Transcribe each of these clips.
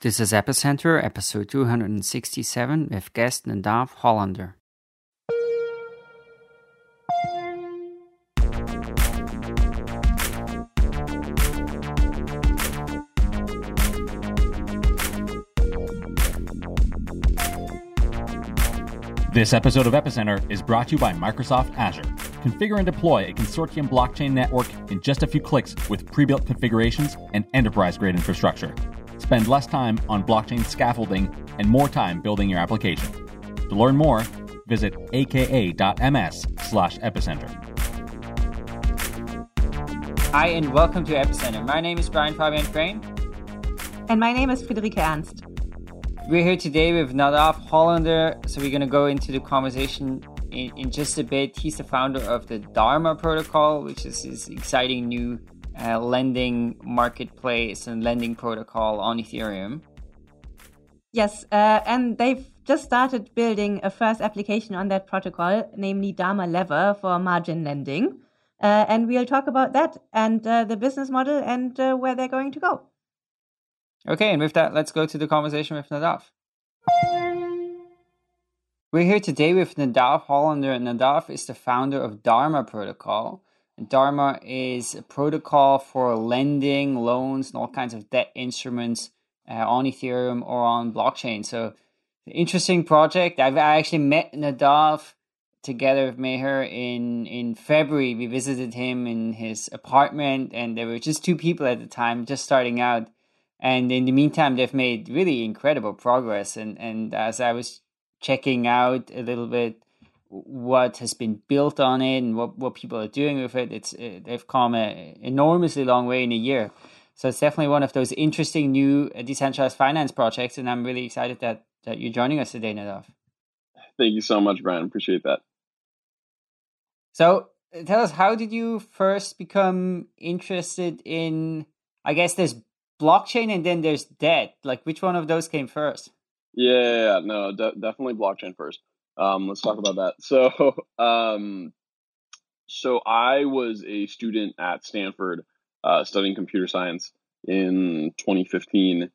This is Epicenter, episode 267, with guest Nadav Hollander. This episode of Epicenter is brought to you by Microsoft Azure. Configure and deploy a consortium blockchain network in just a few clicks with pre built configurations and enterprise grade infrastructure. Spend less time on blockchain scaffolding and more time building your application. To learn more, visit aka.ms slash epicenter. Hi, and welcome to Epicenter. My name is Brian Fabian Crain. And my name is Friederike Ernst. We're here today with Nadav Hollander, so we're going to go into the conversation in, in, just a bit. He's the founder of the Dharma protocol, which is this exciting new uh, lending marketplace and lending protocol on Ethereum. Yes, uh, and they've just started building a first application on that protocol, namely Dharma Lever for margin lending. Uh, and we'll talk about that and uh, the business model and uh, where they're going to go. Okay, and with that, let's go to the conversation with Nadav. We're here today with Nadav Hollander. Nadav is the founder of Dharma Protocol. Dharma is a protocol for lending, loans, and all kinds of debt instruments uh, on Ethereum or on blockchain. So, interesting project. I've actually met Nadav together with Meher in in February. We visited him in his apartment, and there were just two people at the time, just starting out and in the meantime, they've made really incredible progress. And, and as I was checking out a little bit what has been built on it and what, what people are doing with it, it's uh, they've come an enormously long way in a year. So it's definitely one of those interesting new decentralized finance projects, and I'm really excited that that you're joining us today, Nadav. Thank you so much, Brian. Appreciate that. So tell us, how did you first become interested in? I guess there's blockchain and then there's debt. Like, which one of those came first? Yeah, yeah, yeah. no, de- definitely blockchain first. Um, let's talk about that. So, um, so I was a student at Stanford uh, studying computer science in 2015,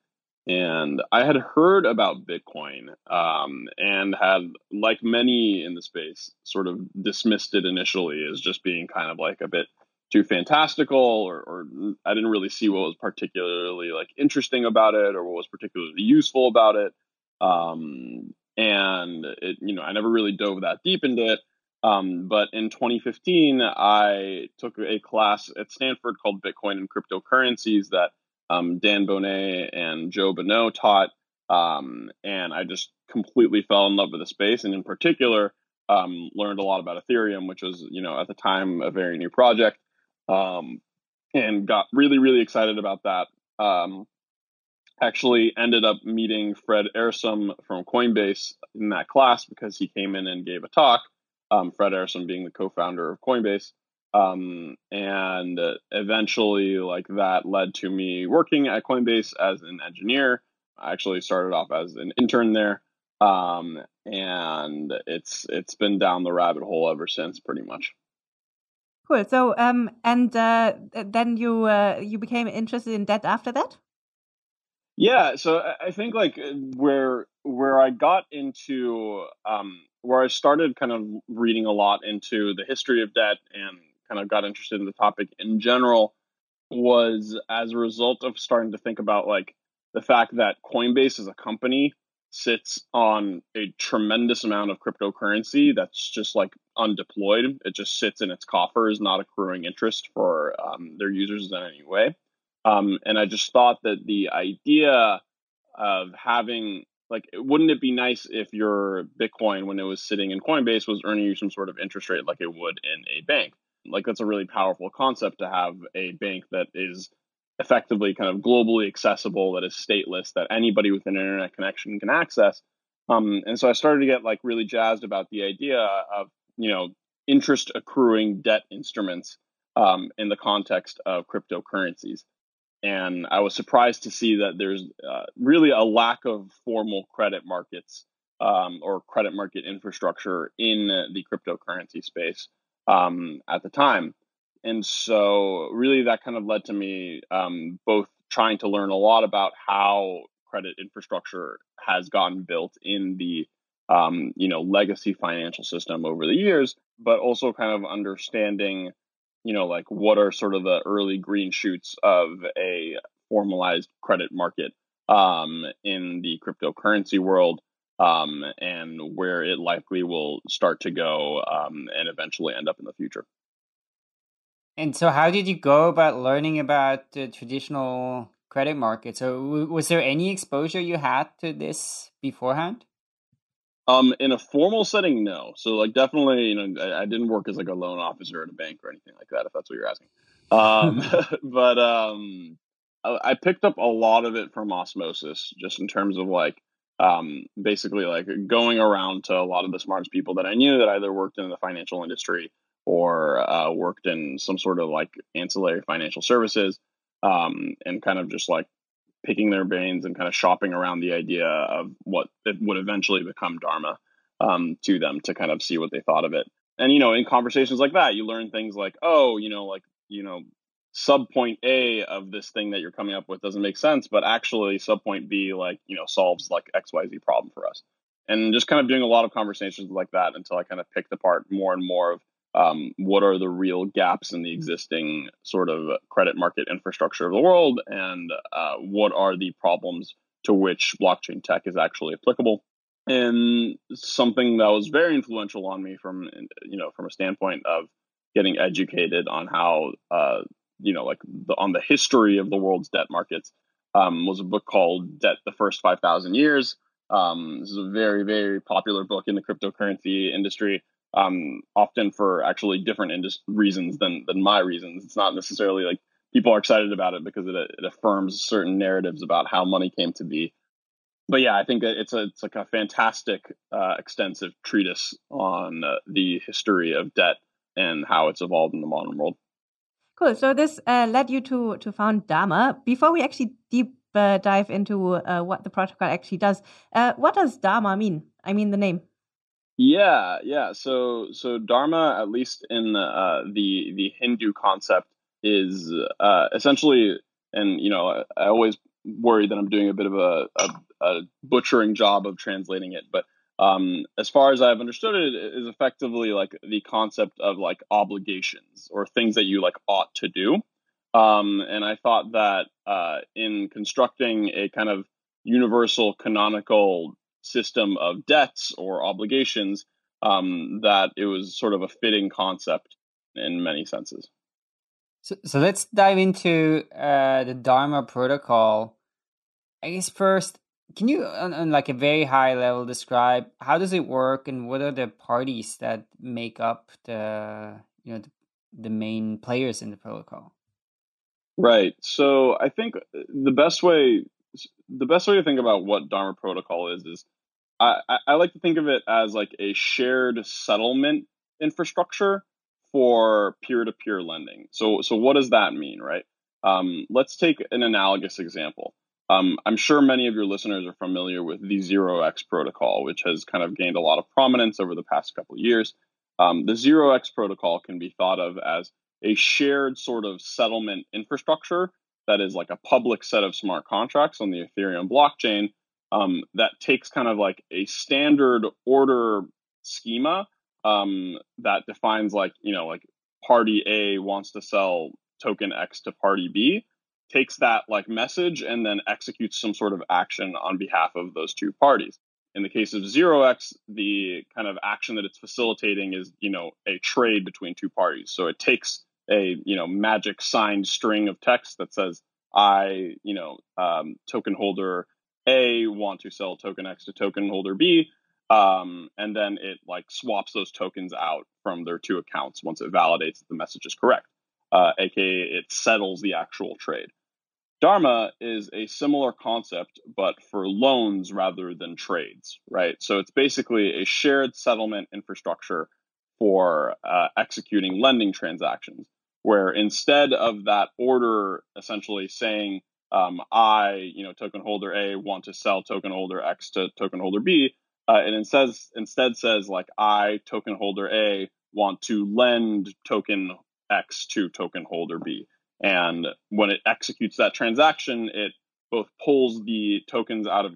and I had heard about Bitcoin um, and had, like many in the space, sort of dismissed it initially as just being kind of like a bit too fantastical or, or I didn't really see what was particularly like interesting about it or what was particularly useful about it. Um, and it, you know, I never really dove that deep into it. Um, but in 2015, I took a class at Stanford called Bitcoin and Cryptocurrencies that um, Dan Boneh and Joe Bonneau taught. Um, and I just completely fell in love with the space. And in particular, um, learned a lot about Ethereum, which was, you know, at the time a very new project um, and got really really excited about that. Actually ended up meeting Fred Ehrsam from Coinbase in that class because he came in and gave a talk. Um, Fred Ehrsam being the co-founder of Coinbase, um, and eventually, like that led to me working at Coinbase as an engineer. I actually started off as an intern there, um, and it's it's been down the rabbit hole ever since, pretty much. Cool. So, um, and uh, then you uh, you became interested in debt after that. Yeah. So I think like uh, where where I got into um, where I started kind of reading a lot into the history of debt and kind of got interested in the topic in general was as a result of starting to think about like the fact that Coinbase as a company sits on a tremendous amount of cryptocurrency that's just like undeployed. It just sits in its coffers, not accruing interest for um, their users in any way. Um, and I just thought that the idea of having like wouldn't it be nice if your bitcoin when it was sitting in coinbase was earning you some sort of interest rate like it would in a bank? Like that's a really powerful concept to have a bank that is effectively kind of globally accessible that is stateless that anybody with an internet connection can access. Um, and so i started to get like really jazzed about the idea of you know interest accruing debt instruments um, in the context of cryptocurrencies and i was surprised to see that there's uh, really a lack of formal credit markets um, or credit market infrastructure in the cryptocurrency space um, at the time. And so really that kind of led to me um, both trying to learn a lot about how credit infrastructure has gotten built in the um, you know legacy financial system over the years, but also kind of understanding you know like what are sort of the early green shoots of a formalized credit market um, in the cryptocurrency world um, and where it likely will start to go um, and eventually end up in the future. And so, how did you go about learning about the traditional credit market? So, was there any exposure you had to this beforehand? Um, in a formal setting, no. So, like, definitely, you know, I, I, didn't work as like a loan officer at a bank or anything like that. If that's what you're asking. Um, but um, I, I picked up a lot of it from osmosis, just in terms of like, um, basically like going around to a lot of the smartest people that I knew that either worked in the financial industry or uh, worked in some sort of like ancillary financial services um, and kind of just like picking their brains and kind of shopping around the idea of what it would eventually become Dharma um, to them to kind of see what they thought of it. And, you know, in conversations like that, you learn things like, oh, you know, like, you know, sub point A of this thing that you're coming up with doesn't make sense, but actually sub point B, like, you know, solves like XYZ problem for us. And just kind of doing a lot of conversations like that until I kind of picked apart more and more of um, what are the real gaps in the existing sort of credit market infrastructure of the world, and uh, what are the problems to which blockchain tech is actually applicable. And something that was very influential on me from you know from a standpoint of getting educated on how uh, you know like the, on the history of the world's debt markets um, was a book called Debt: The First Five Thousand Years. Um, this is a very very popular book in the cryptocurrency industry um, often for actually different indus- reasons than than my reasons. It's not necessarily like people are excited about it because it, it affirms certain narratives about how money came to be. But yeah, I think it's a it's like a fantastic, uh, extensive treatise on uh, the history of debt and how it's evolved in the modern world. Cool. So this uh, led you to to found Dharma. Before we actually deep uh, dive into uh, what the protocol actually does, uh, what does Dharma mean? I mean the name. Yeah, yeah. So so Dharma, at least in the uh, the the Hindu concept, is uh, essentially, and you know, I, I, always worry that I'm doing a bit of a, a, a butchering job of translating it, but um, as far as I've understood it, it is effectively like the concept of like obligations or things that you like ought to do. Um, and I thought that uh, in constructing a kind of universal canonical system of debts or obligations um, that it was sort of a fitting concept in many senses. So, so let's dive into uh, the Dharma protocol. I guess first, can you, on, on, like a very high level, describe how does it work and what are the parties that make up the you know the, the main players in the protocol? Right. So I think the best way the best way to think about what Dharma protocol is is I, I like to think of it as like a shared settlement infrastructure for peer-to-peer lending. So so what does that mean, right? Um, let's take an analogous example. Um, I'm sure many of your listeners are familiar with the 0x protocol, which has kind of gained a lot of prominence over the past couple of years. Um, the 0x protocol can be thought of as a shared sort of settlement infrastructure that is like a public set of smart contracts on the Ethereum blockchain um, that takes kind of like a standard order schema um, that defines like you know like party A wants to sell token X to party B, takes that like message and then executes some sort of action on behalf of those two parties. In the case of 0x, the kind of action that it's facilitating is you know a trade between two parties. So it takes a you know magic signed string of text that says I you know um, token holder a want to sell token X to token holder B, um, and then it like swaps those tokens out from their two accounts once it validates that the message is correct, uh, aka it settles the actual trade. Dharma is a similar concept, but for loans rather than trades, right? So it's basically a shared settlement infrastructure for uh, executing lending transactions, where instead of that order essentially saying, um, I, you know, token holder A want to sell token holder X to token holder B, uh, and it says instead says like I, token holder A, want to lend token X to token holder B. And when it executes that transaction, it both pulls the tokens out of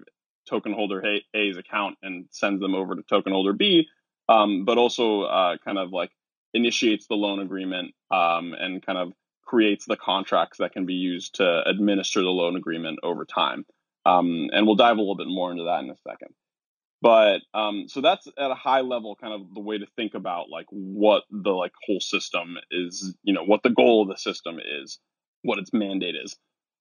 token holder A's account and sends them over to token holder B, um, but also uh, kind of like initiates the loan agreement um, and kind of creates the contracts that can be used to administer the loan agreement over time. Um, and we'll dive a little bit more into that in a second. But um, so that's at a high level, kind of the way to think about like what the like whole system is, you know, what the goal of the system is, what its mandate is.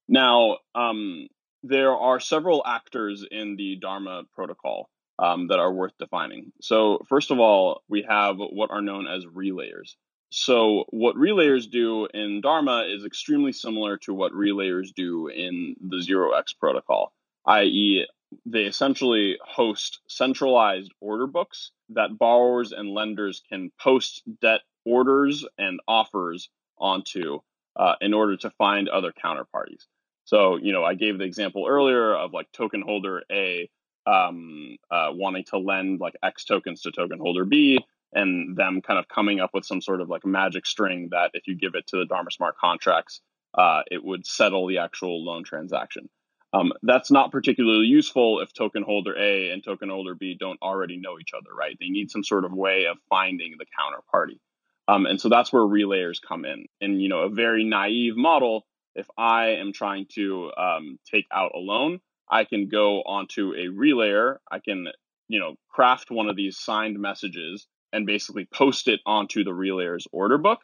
Now, um, there are several actors in the Dharma protocol um, that are worth defining. So, first of all, we have what are known as relayers. So, what relayers do in Dharma is extremely similar to what relayers do in the 0x protocol, i.e., they essentially host centralized order books that borrowers and lenders can post debt orders and offers onto uh, in order to find other counterparties. So, you know, I gave the example earlier of like token holder A um, uh, wanting to lend like X tokens to token holder B, and them kind of coming up with some sort of like magic string that if you give it to the Dharma smart contracts, uh, it would settle the actual loan transaction. Um, that's not particularly useful if token holder A and token holder B don't already know each other, right? They need some sort of way of finding the counterparty. Um, and so that's where relayers come in. And, you know a very naive model, if I am trying to um, take out a loan, I can go onto a relayer. I can you know craft one of these signed messages and basically post it onto the relayer's order book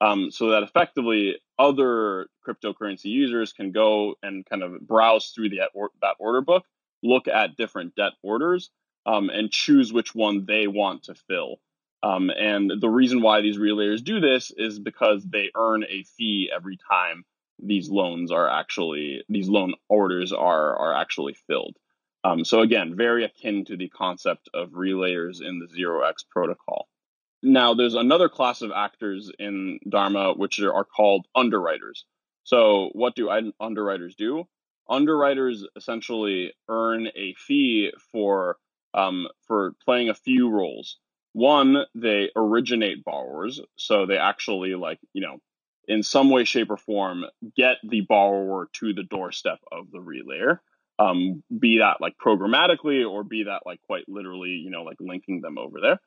um, so that effectively other cryptocurrency users can go and kind of browse through the, that order book, look at different debt orders, um, and choose which one they want to fill. Um, and the reason why these relayers do this is because they earn a fee every time these loans are actually these loan orders are are actually filled. Um, so again, very akin to the concept of relayers in the zero X protocol. Now, there's another class of actors in Dharma which are called underwriters. So, what do underwriters do? Underwriters essentially earn a fee for um, for playing a few roles. One, they originate borrowers, so they actually like you know, in some way, shape, or form, get the borrower to the doorstep of the relayer. Um, be that like programmatically or be that like quite literally, you know, like linking them over there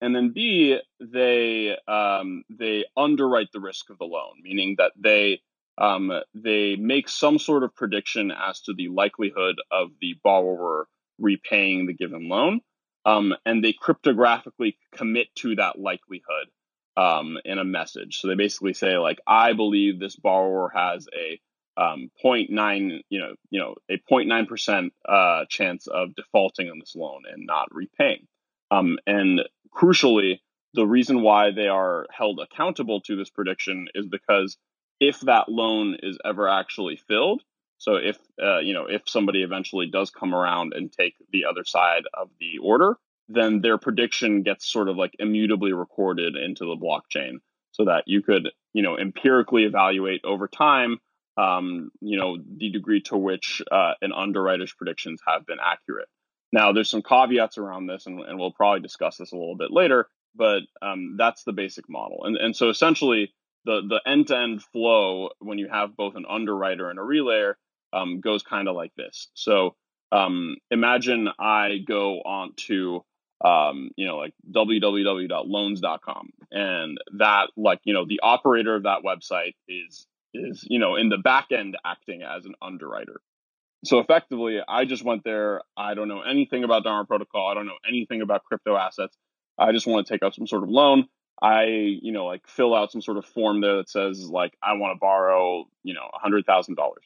and then B, they um, they underwrite the risk of the loan, meaning that they um, they make some sort of prediction as to the likelihood of the borrower repaying the given loan, um, and they cryptographically commit to that likelihood um, in a message. So they basically say like, I believe this borrower has a um, 0.9, you know, you know, a 0.9 percent uh, chance of defaulting on this loan and not repaying. Um, and crucially, the reason why they are held accountable to this prediction is because if that loan is ever actually filled, so if uh, you know if somebody eventually does come around and take the other side of the order, then their prediction gets sort of like immutably recorded into the blockchain, so that you could you know empirically evaluate over time, um, you know the degree to which uh, an underwriter's predictions have been accurate. Now, there's some caveats around this, and, and we'll probably discuss this a little bit later, but um, that's the basic model. And, and so essentially, the, the end-to-end flow when you have both an underwriter and a relayer um, goes kind of like this. So um, imagine I go on to um, you know, like www.loans.com, and that, like, you know, the operator of that website is is you know in the back end acting as an underwriter so effectively, I just went there. I don't know anything about Dharma Protocol. I don't know anything about crypto assets. I just want to take out some sort of loan. I, you know, like fill out some sort of form there that says like I want to borrow, you know, a hundred thousand dollars.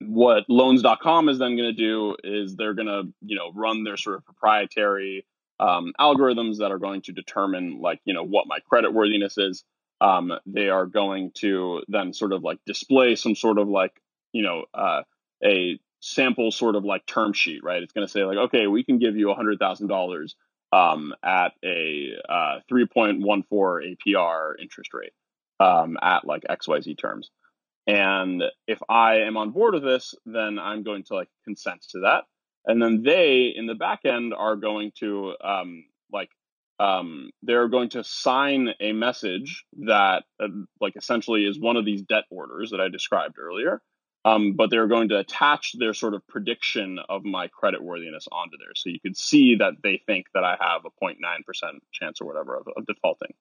What loans.com is then going to do is they're going to, you know, run their sort of proprietary um, algorithms that are going to determine like, you know, what my credit worthiness is. Um, they are going to then sort of like display some sort of like, you know, uh, a sample sort of like term sheet, right? It's going to say like, okay, we can give you a hundred thousand dollars um, at a uh, 3.14 APR interest rate um, at like XYZ terms. And if I am on board with this, then I'm going to like consent to that. And then they in the back end are going to um, like um, they're going to sign a message that uh, like essentially is one of these debt orders that I described earlier um, but they're going to attach their sort of prediction of my credit worthiness onto there. So you could see that they think that I have a 0.9% chance or whatever of, of defaulting.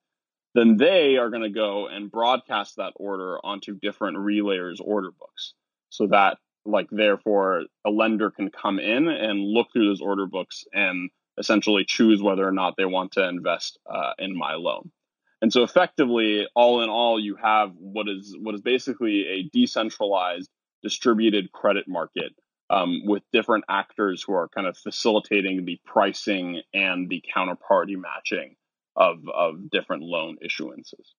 Then they are going to go and broadcast that order onto different relayers order books so that like therefore a lender can come in and look through those order books and essentially choose whether or not they want to invest uh, in my loan. And so effectively, all in all, you have what is what is basically a decentralized distributed credit market um, with different actors who are kind of facilitating the pricing and the counterparty matching of, of different loan issuances.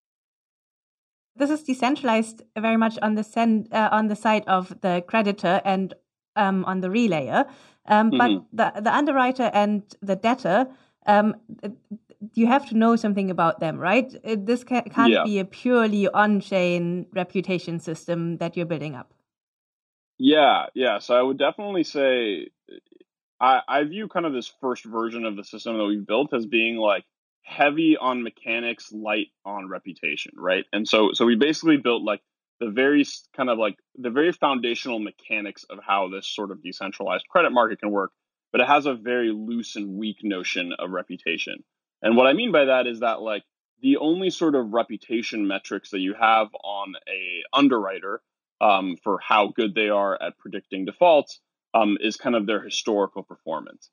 This is decentralized very much on the uh, on the side of the creditor and um, on the relayer, um, mm-hmm. but the the underwriter and the debtor um, you have to know something about them, right? This can't yeah. be a purely on-chain reputation system that you're building up. Yeah, yeah. So I would definitely say I, I view kind of this first version of the system that we've built as being like heavy on mechanics, light on reputation, right? And so so we basically built like the very kind of like the very foundational mechanics of how this sort of decentralized credit market can work, but it has a very loose and weak notion of reputation. And what I mean by that is that like the only sort of reputation metrics that you have on a underwriter um, for how good they are at predicting defaults um, is kind of their historical performance.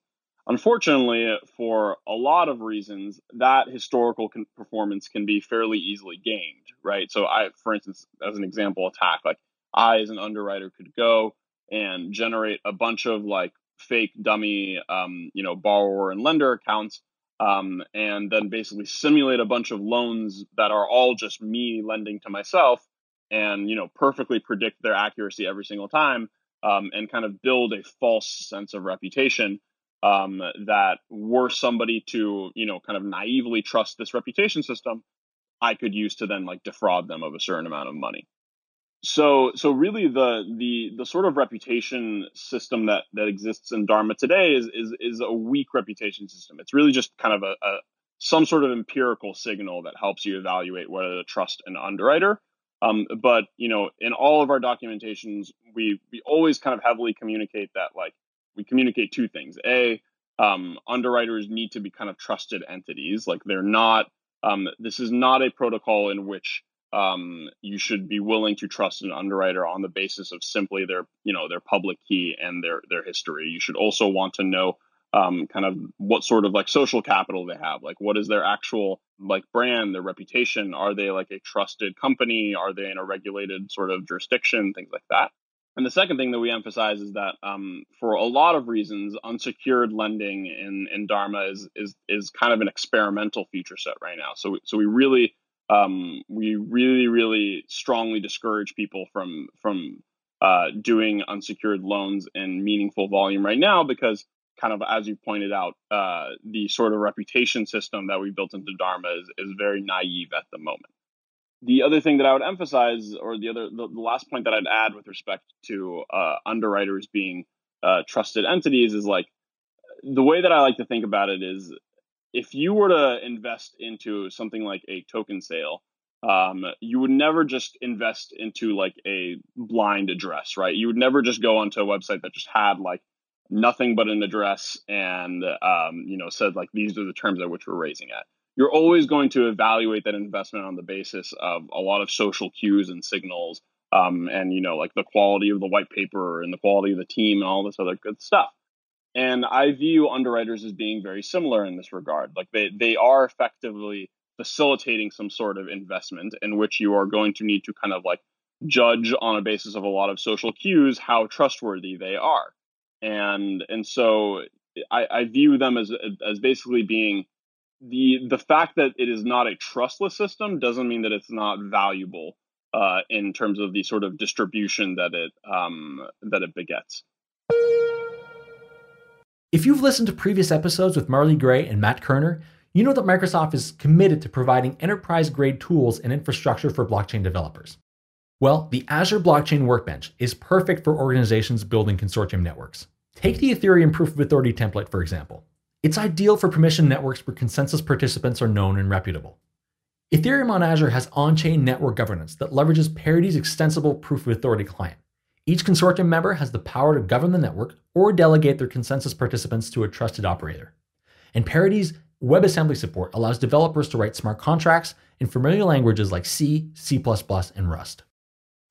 Unfortunately, for a lot of reasons, that historical con- performance can be fairly easily gamed, right? So, I, for instance, as an example attack, like I, as an underwriter, could go and generate a bunch of like fake dummy, um, you know, borrower and lender accounts, um, and then basically simulate a bunch of loans that are all just me lending to myself and you know perfectly predict their accuracy every single time um, and kind of build a false sense of reputation um, that were somebody to you know kind of naively trust this reputation system i could use to then like defraud them of a certain amount of money. So so really the the the sort of reputation system that that exists in dharma today is is is a weak reputation system. It's really just kind of a, a some sort of empirical signal that helps you evaluate whether to trust an underwriter. Um, but you know, in all of our documentations, we we always kind of heavily communicate that like we communicate two things. A, um, underwriters need to be kind of trusted entities. Like they're not. Um, this is not a protocol in which um, you should be willing to trust an underwriter on the basis of simply their you know their public key and their their history. You should also want to know um, kind of what sort of like social capital they have. Like, what is their actual like brand, their reputation? Are they like a trusted company? Are they in a regulated sort of jurisdiction? Things like that. And the second thing that we emphasize is that um, for a lot of reasons, unsecured lending in, in Dharma is, is is kind of an experimental feature set right now. So so we really um, we really really strongly discourage people from from uh, doing unsecured loans in meaningful volume right now because kind of as you pointed out, uh, the sort of reputation system that we built into Dharma is, is very naive at the moment. The other thing that I would emphasize, or the other, the, the last point that I'd add with respect to uh, underwriters being uh, trusted entities is like the way that I like to think about it is if you were to invest into something like a token sale, um, you would never just invest into like a blind address, right? You would never just go onto a website that just had like nothing but an address and um, you know said like these are the terms at which we're raising at you're always going to evaluate that investment on the basis of a lot of social cues and signals um, and you know like the quality of the white paper and the quality of the team and all this other good stuff. And i view underwriters as being very similar in this regard. Like they, they are effectively facilitating some sort of investment in which you are going to need to kind of like judge on a basis of a lot of social cues how trustworthy they are. And and so I, I view them as as basically being the the fact that it is not a trustless system doesn't mean that it's not valuable uh, in terms of the sort of distribution that it um, that it begets. If you've listened to previous episodes with Marley Gray and Matt Kerner, you know that Microsoft is committed to providing enterprise grade tools and infrastructure for blockchain developers. Well, the Azure Blockchain Workbench is perfect for organizations building consortium networks. Take the Ethereum Proof of Authority template, for example. It's ideal for permission networks where consensus participants are known and reputable. Ethereum on Azure has on chain network governance that leverages Parity's extensible Proof of Authority client. Each consortium member has the power to govern the network or delegate their consensus participants to a trusted operator. And Parity's WebAssembly support allows developers to write smart contracts in familiar languages like C, C, and Rust.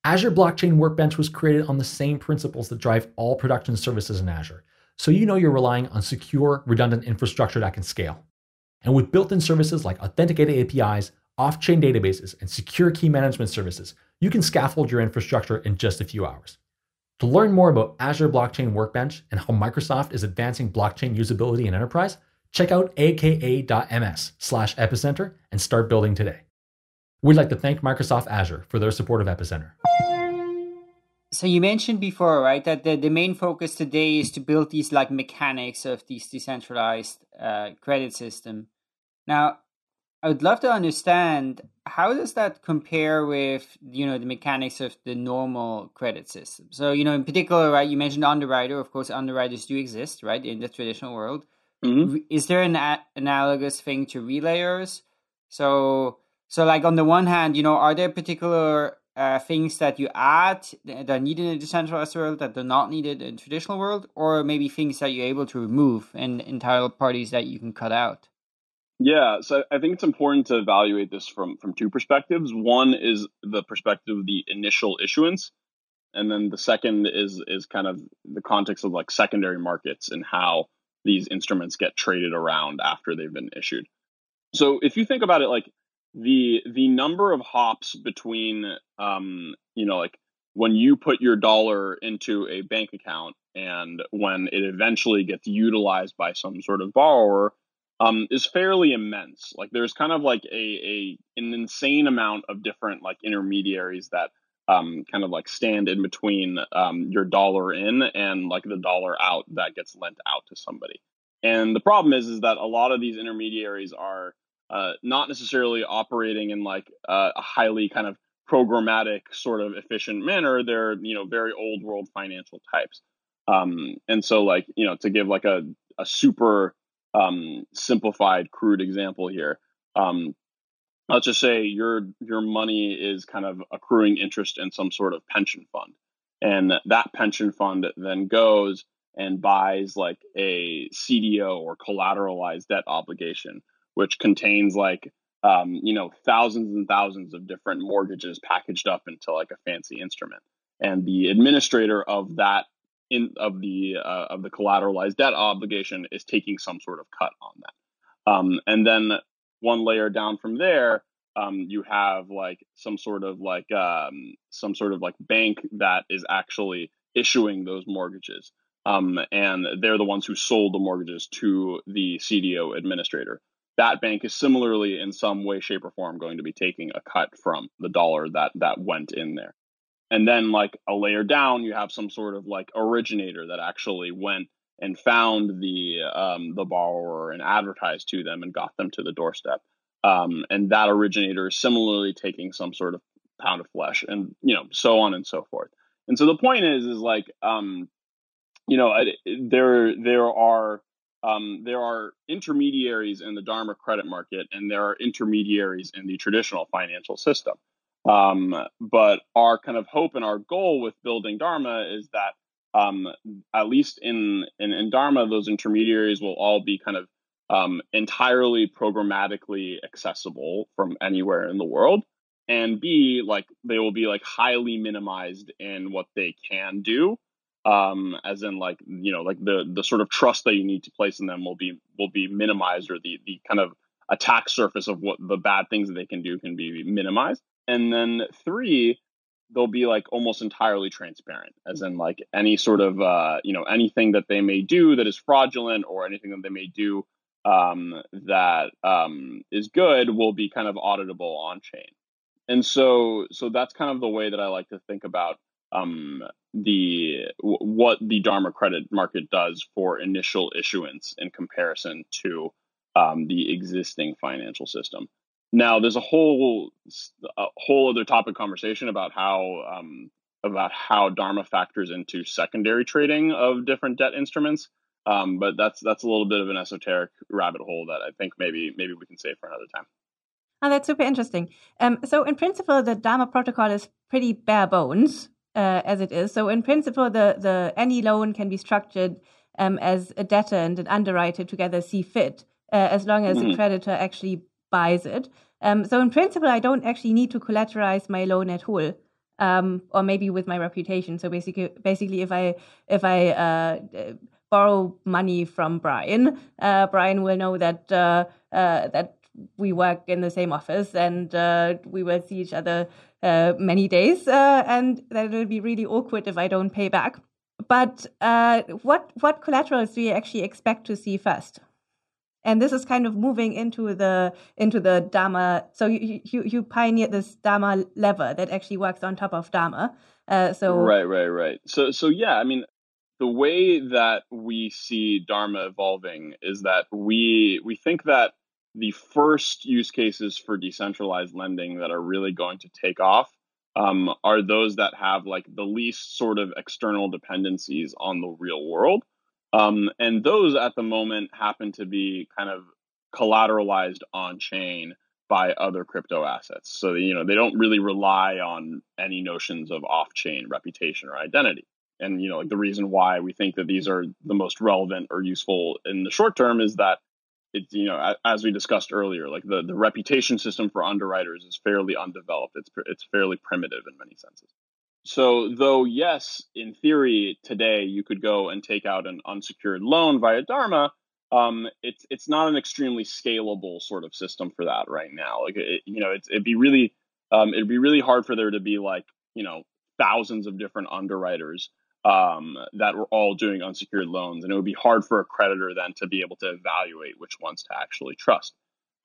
Azure Blockchain Workbench was created on the same principles that drive all production services in Azure, so you know you're relying on secure, redundant infrastructure that can scale. And with built in services like authenticated APIs, off chain databases, and secure key management services, you can scaffold your infrastructure in just a few hours. To learn more about Azure Blockchain Workbench and how Microsoft is advancing blockchain usability in enterprise, check out aka.ms slash epicenter and start building today. We'd like to thank Microsoft Azure for their support of Epicenter. So you mentioned before, right, that the, the main focus today is to build these like mechanics of this decentralized uh, credit system. Now, I would love to understand how does that compare with you know the mechanics of the normal credit system. So you know, in particular, right, you mentioned underwriter. Of course, underwriters do exist, right, in the traditional world. Mm-hmm. Is there an a- analogous thing to relayers? So so like on the one hand, you know, are there particular uh, things that you add that are needed in a decentralized world that are not needed in traditional world, or maybe things that you're able to remove and entire parties that you can cut out? Yeah, so I think it's important to evaluate this from from two perspectives. One is the perspective of the initial issuance, and then the second is is kind of the context of like secondary markets and how these instruments get traded around after they've been issued. So if you think about it like the the number of hops between um you know like when you put your dollar into a bank account and when it eventually gets utilized by some sort of borrower um, is fairly immense. Like there's kind of like a, a an insane amount of different like intermediaries that um, kind of like stand in between um, your dollar in and like the dollar out that gets lent out to somebody. And the problem is is that a lot of these intermediaries are uh, not necessarily operating in like uh, a highly kind of programmatic sort of efficient manner. They're you know very old world financial types. Um, and so like you know to give like a a super um, simplified, crude example here. Um, let's just say your your money is kind of accruing interest in some sort of pension fund, and that pension fund then goes and buys like a CDO or collateralized debt obligation, which contains like um, you know thousands and thousands of different mortgages packaged up into like a fancy instrument. And the administrator of that in of the uh, of the collateralized debt obligation is taking some sort of cut on that. Um, and then one layer down from there, um, you have like some sort of like um, some sort of like bank that is actually issuing those mortgages. Um, and they're the ones who sold the mortgages to the CDO administrator. That bank is similarly, in some way, shape, or form, going to be taking a cut from the dollar that that went in there. And then like a layer down you have some sort of like originator that actually went and found the um, the borrower and advertised to them and got them to the doorstep. Um, and that originator is similarly taking some sort of pound of flesh and you know so on and so forth. And so the point is is like um, you know there there are um, there are intermediaries in the dharma credit market and there are intermediaries in the traditional financial system um, but our kind of hope and our goal with building Dharma is that um, at least in, in, in Dharma, those intermediaries will all be kind of um, entirely programmatically accessible from anywhere in the world. And B, like they will be like highly minimized in what they can do. Um, as in like, you know, like the the sort of trust that you need to place in them will be will be minimized or the the kind of attack surface of what the bad things that they can do can be minimized. And then three, they'll be like almost entirely transparent, as in like any sort of uh, you know anything that they may do that is fraudulent or anything that they may do um, that um, is good will be kind of auditable on chain. And so so that's kind of the way that I like to think about um, the w- what the Dharma credit market does for initial issuance in comparison to um, the existing financial system. Now, there's a whole a whole other topic conversation about how um, about how Dharma factors into secondary trading of different debt instruments. Um, but that's that's a little bit of an esoteric rabbit hole that I think maybe maybe we can save for another time. Oh, that's super interesting. Um, so in principle, the Dharma protocol is pretty bare bones. Uh, as it is. So in principle, the the any loan can be structured um, as a debtor and an underwriter together see fit, uh, as long as mm-hmm. the creditor actually buys it. Um, so in principle, I don't actually need to collateralize my loan at all. Um, or maybe with my reputation. So basically, basically, if I if I uh, borrow money from Brian, uh, Brian will know that uh, uh that we work in the same office and uh, we will see each other uh, many days, and that it will be really awkward if I don't pay back. But what what collaterals do you actually expect to see first? and this is kind of moving into the into the Dharma. So you you, you pioneered this Dharma lever that actually works on top of Dharma. Uh, so right, right, right. So so yeah, I mean, the way that we see Dharma evolving is that we we think that the first use cases for decentralized lending that are really going to take off um, are those that have like the least sort of external dependencies on the real world. Um, and those at the moment happen to be kind of collateralized on chain by other crypto assets. So, you know, they don't really rely on any notions of off chain reputation or identity. And, you know, like the reason why we think that these are the most relevant or useful in the short term is that it's, you know, as we discussed earlier, like the, the reputation system for underwriters is fairly undeveloped. It's, it's fairly primitive in many senses. So, though, yes, in theory, today you could go and take out an unsecured loan via Dharma, um, it's it's not an extremely scalable sort of system for that right now. Like, it, you know, it'd be really um, it'd be really hard for there to be like you know thousands of different underwriters um, that were all doing unsecured loans, and it would be hard for a creditor then to be able to evaluate which ones to actually trust.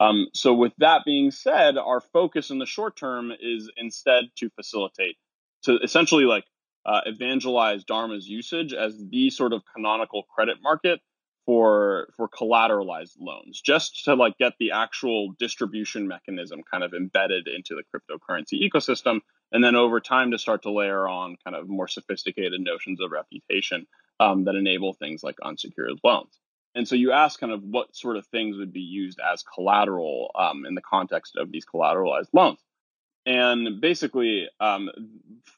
Um, so, with that being said, our focus in the short term is instead to facilitate to essentially like uh, evangelize Dharma's usage as the sort of canonical credit market for for collateralized loans, just to like get the actual distribution mechanism kind of embedded into the cryptocurrency ecosystem, and then over time to start to layer on kind of more sophisticated notions of reputation um, that enable things like unsecured loans. And so you ask kind of what sort of things would be used as collateral um, in the context of these collateralized loans. And basically, um,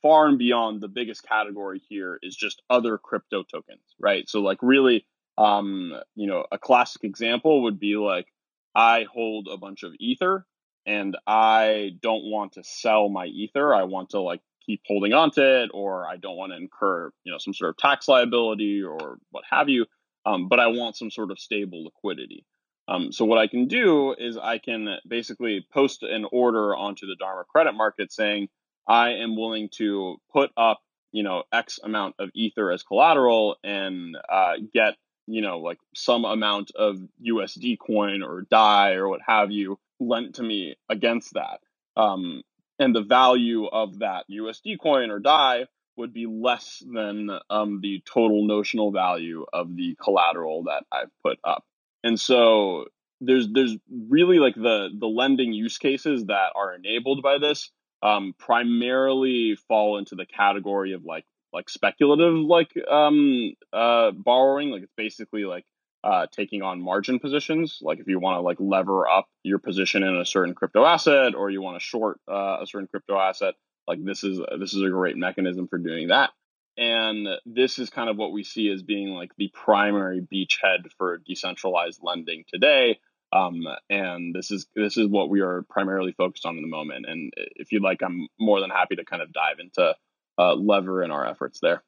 far and beyond the biggest category here is just other crypto tokens, right? So, like, really, um, you know, a classic example would be like, I hold a bunch of Ether and I don't want to sell my Ether. I want to like keep holding on to it, or I don't want to incur, you know, some sort of tax liability or what have you. Um, but I want some sort of stable liquidity. Um, so what I can do is I can basically post an order onto the Dharma credit market saying I am willing to put up you know X amount of Ether as collateral and uh, get you know like some amount of USD coin or Dai or what have you lent to me against that. Um, and the value of that USD coin or Dai would be less than um, the total notional value of the collateral that I've put up. And so there's there's really like the the lending use cases that are enabled by this um, primarily fall into the category of like like speculative like um, uh, borrowing. Like it's basically like uh, taking on margin positions. Like if you want to like lever up your position in a certain crypto asset, or you want to short uh, a certain crypto asset, like this is this is a great mechanism for doing that. And this is kind of what we see as being like the primary beachhead for decentralized lending today. Um, and this is this is what we are primarily focused on in the moment. And if you'd like i'm more than happy to kind of dive into uh, lever in our efforts there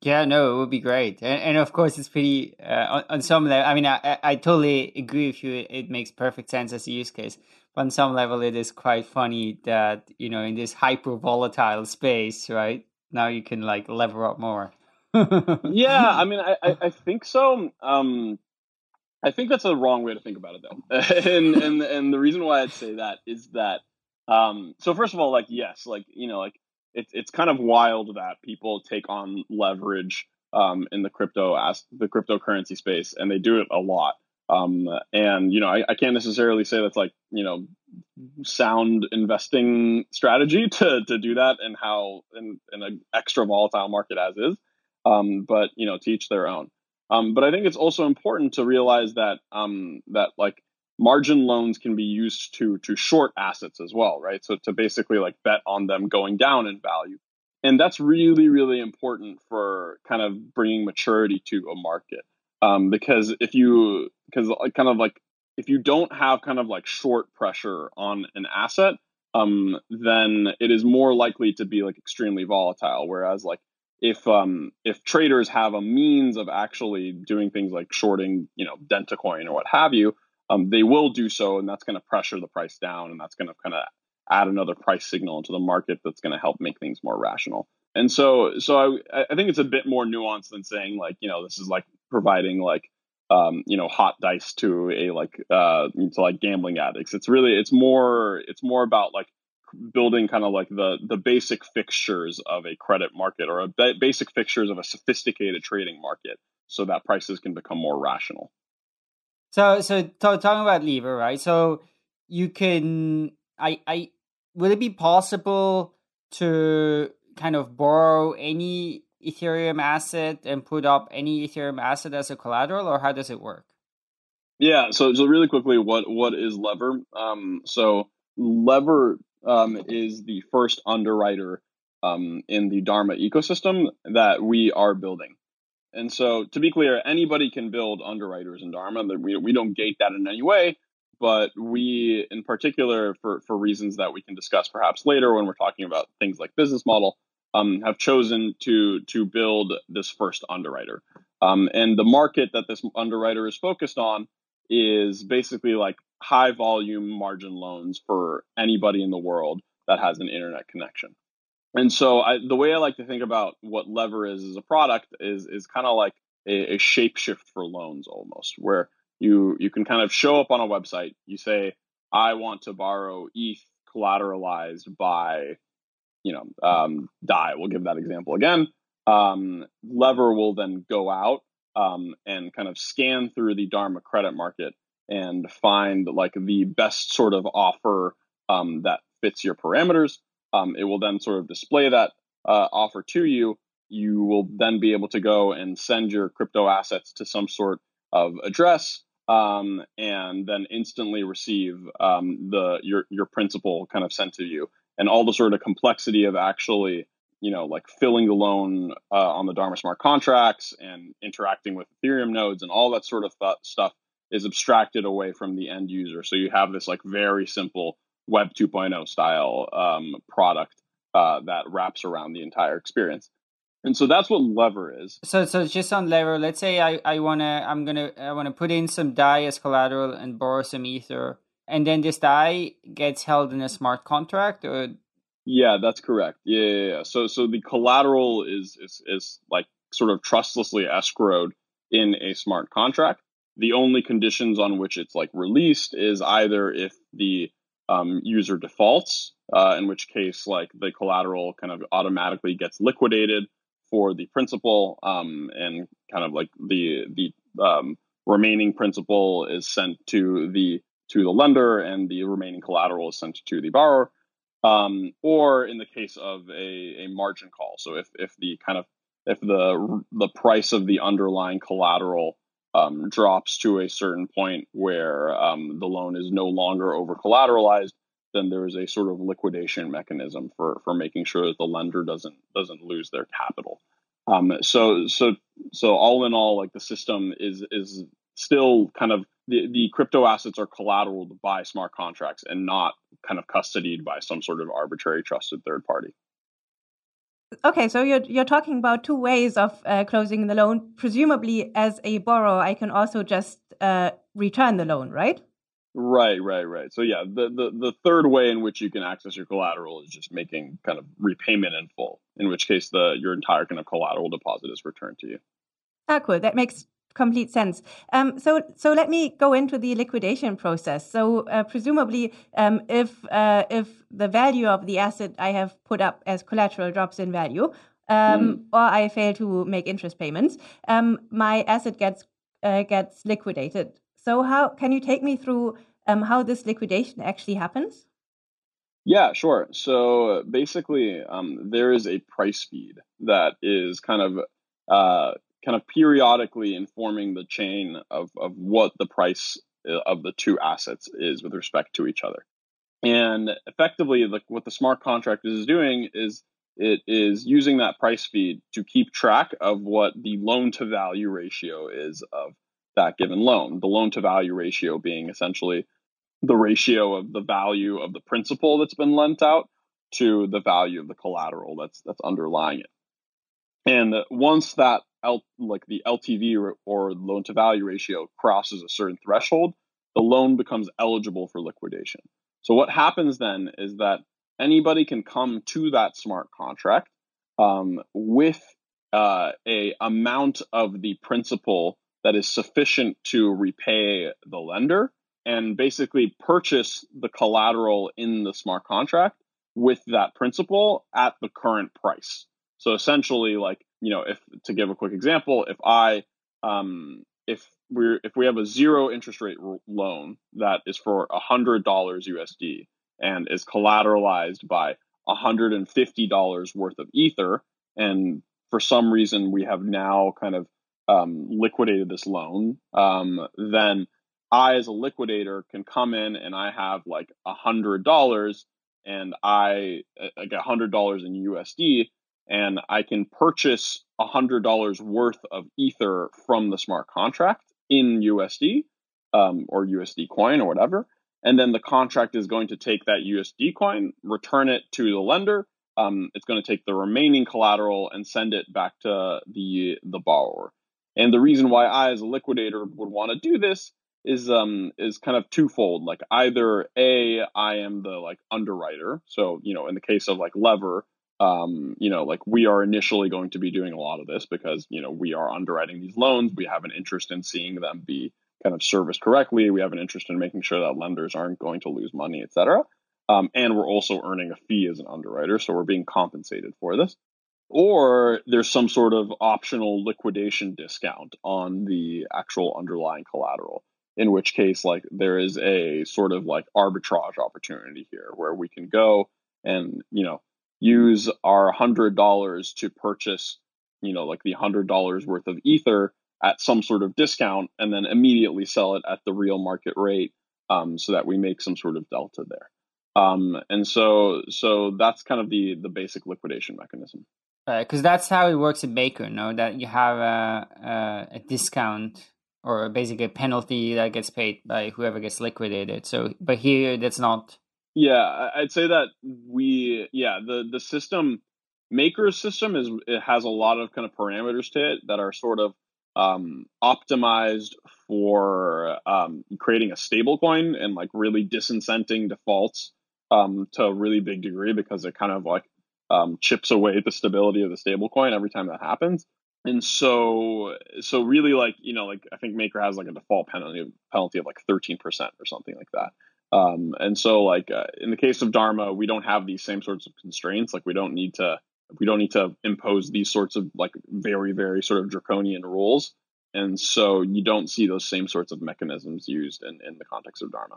yeah no it would be great and, and of course it's pretty uh, on, on, some level i mean I, I totally agree with you it makes perfect sense as a use case but on some level it is quite funny that you know in this hyper volatile space right now you can like lever up more. yeah, I mean, I, I, I think so. Um, I think that's a wrong way to think about it, though. and and and the reason why I'd say that is that, um, so first of all, like yes, like you know, like it's it's kind of wild that people take on leverage um, in the crypto as the cryptocurrency space, and they do it a lot. Um, and you know, I, I can't necessarily say that's like you know sound investing strategy to to do that and how in, in an extra volatile market as is. Um, but you know, teach their own. Um, but I think it's also important to realize that um, that like margin loans can be used to to short assets as well, right? So to basically like bet on them going down in value. and that's really really important for kind of bringing maturity to a market um, because if you because kind of like if you don't have kind of like short pressure on an asset um, then it is more likely to be like extremely volatile whereas like if um if traders have a means of actually doing things like shorting you know dentacoin or what have you um, they will do so and that's going to pressure the price down and that's going to kind of add another price signal into the market that's going to help make things more rational. And so, so I, I think it's a bit more nuanced than saying like, you know, this is like providing like, um, you know, hot dice to a like, uh, to like gambling addicts. It's really, it's more, it's more about like building kind of like the the basic fixtures of a credit market or a ba- basic fixtures of a sophisticated trading market, so that prices can become more rational. So, so t- talking about lever, right? So you can, I, I, would it be possible to kind of borrow any Ethereum asset and put up any Ethereum asset as a collateral, or how does it work? Yeah, so so really quickly, what what is Lever? Um, so Lever um, is the first underwriter um, in the Dharma ecosystem that we are building. And so, to be clear, anybody can build underwriters in Dharma. We, we don't gate that in any way but we in particular for for reasons that we can discuss perhaps later when we're talking about things like business model um, have chosen to to build this first underwriter um, and the market that this underwriter is focused on is basically like high volume margin loans for anybody in the world that has an internet connection and so I, the way i like to think about what lever is as a product is is kind of like a, a shapeshift for loans almost where you you can kind of show up on a website. You say, I want to borrow ETH collateralized by, you know, um, DAI. We'll give that example again. Um, Lever will then go out um, and kind of scan through the Dharma credit market and find like the best sort of offer um, that fits your parameters. Um, it will then sort of display that uh, offer to you. You will then be able to go and send your crypto assets to some sort of address um, and then instantly receive um, the your your principal kind of sent to you, and all the sort of complexity of actually you know like filling the loan uh, on the Dharma smart contracts and interacting with Ethereum nodes and all that sort of th- stuff is abstracted away from the end user. So you have this like very simple Web 2.0 style um, product uh, that wraps around the entire experience. And so that's what lever is. So so just on lever, let's say I, I wanna I'm gonna I wanna put in some DAI as collateral and borrow some ether. And then this DAI gets held in a smart contract or Yeah, that's correct. Yeah, yeah, yeah. So so the collateral is is is like sort of trustlessly escrowed in a smart contract. The only conditions on which it's like released is either if the um, user defaults, uh, in which case like the collateral kind of automatically gets liquidated, for the principal, um, and kind of like the the um, remaining principal is sent to the to the lender, and the remaining collateral is sent to the borrower. Um, or in the case of a, a margin call, so if if the kind of if the the price of the underlying collateral um, drops to a certain point where um, the loan is no longer over collateralized, then there is a sort of liquidation mechanism for for making sure that the lender doesn't doesn't lose their capital. Um, so so so all in all, like the system is is still kind of the, the crypto assets are collateraled by smart contracts and not kind of custodied by some sort of arbitrary trusted third party. Okay, so you're you're talking about two ways of uh, closing the loan. Presumably, as a borrower, I can also just uh, return the loan, right? Right, right, right. So yeah, the, the the third way in which you can access your collateral is just making kind of repayment in full. In which case, the your entire kind of collateral deposit is returned to you. Ah, cool. That makes complete sense. Um, so so let me go into the liquidation process. So uh, presumably, um, if uh, if the value of the asset I have put up as collateral drops in value, um, mm. or I fail to make interest payments, um, my asset gets uh, gets liquidated. So how can you take me through um, how this liquidation actually happens? Yeah, sure. So basically, um, there is a price feed that is kind of uh, kind of periodically informing the chain of, of what the price uh, of the two assets is with respect to each other. And effectively, like what the smart contract is doing is it is using that price feed to keep track of what the loan to value ratio is of that given loan. The loan to value ratio being essentially the ratio of the value of the principal that's been lent out to the value of the collateral that's that's underlying it. And once that L, like the LTV or loan to value ratio crosses a certain threshold, the loan becomes eligible for liquidation. So what happens then is that anybody can come to that smart contract um, with uh, a amount of the principal that is sufficient to repay the lender and basically purchase the collateral in the smart contract with that principal at the current price. So essentially, like you know, if to give a quick example, if I um, if we're if we have a zero interest rate loan that is for a hundred dollars USD and is collateralized by a $150 worth of ether and for some reason we have now kind of um, liquidated this loan um, then i as a liquidator can come in and i have like a hundred dollars and i a hundred dollars in usd and i can purchase a hundred dollars worth of ether from the smart contract in usd um, or usd coin or whatever and then the contract is going to take that USD coin, return it to the lender. Um, it's going to take the remaining collateral and send it back to the the borrower. And the reason why I, as a liquidator, would want to do this is um is kind of twofold. Like either a I am the like underwriter, so you know in the case of like Lever, um you know like we are initially going to be doing a lot of this because you know we are underwriting these loans. We have an interest in seeing them be kind of serviced correctly. We have an interest in making sure that lenders aren't going to lose money, et cetera. Um, and we're also earning a fee as an underwriter, so we're being compensated for this. Or there's some sort of optional liquidation discount on the actual underlying collateral, in which case, like, there is a sort of like arbitrage opportunity here where we can go and, you know, use our $100 to purchase, you know, like the $100 worth of Ether at some sort of discount and then immediately sell it at the real market rate um, so that we make some sort of delta there. Um, and so so that's kind of the the basic liquidation mechanism. Because uh, that's how it works at Maker, no? That you have a, a, a discount or basically a penalty that gets paid by whoever gets liquidated. So, but here that's not. Yeah, I'd say that we yeah the the system Maker's system is it has a lot of kind of parameters to it that are sort of um, optimized for um, creating a stable coin and like really disincenting defaults um, to a really big degree because it kind of like um, chips away the stability of the stable coin every time that happens. And so, so really, like you know, like I think Maker has like a default penalty penalty of like thirteen percent or something like that. Um, and so, like uh, in the case of Dharma, we don't have these same sorts of constraints. Like we don't need to we don't need to impose these sorts of like very very sort of draconian rules. And so you don't see those same sorts of mechanisms used in, in the context of dharma.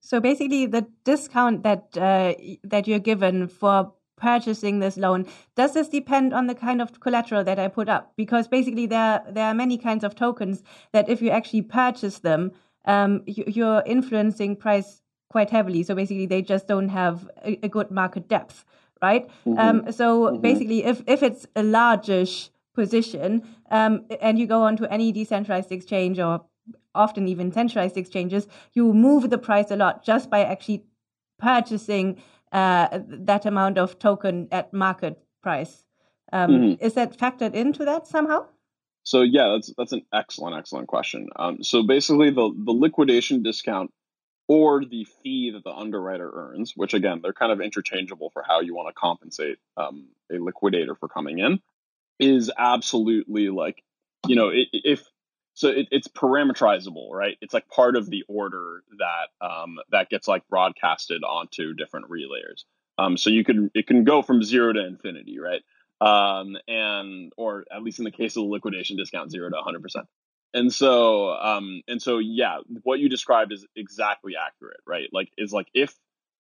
So basically the discount that uh, that you're given for purchasing this loan does this depend on the kind of collateral that i put up? Because basically there there are many kinds of tokens that if you actually purchase them um, you, are influencing price quite heavily so basically they just don't have a, a good market depth right? Mm-hmm. Um, so mm-hmm. basically, if if it's a largish position, um, and you go onto any decentralized exchange or often even centralized exchanges, you move the price a lot just by actually purchasing uh, that amount of token at market price. Um, mm-hmm. Is that factored into that somehow? So yeah, that's that's an excellent excellent question. Um, so basically, the the liquidation discount or the fee that the underwriter earns, which again, they're kind of interchangeable for how you want to compensate um, a liquidator for coming in, is absolutely like, you know, if so it, it's parameterizable, right? It's like part of the order that um, that gets like broadcasted onto different relayers. Um, so you can it can go from zero to infinity, right? Um, and or at least in the case of the liquidation discount, zero to 100 percent. And so um and so yeah what you described is exactly accurate right? Like is like if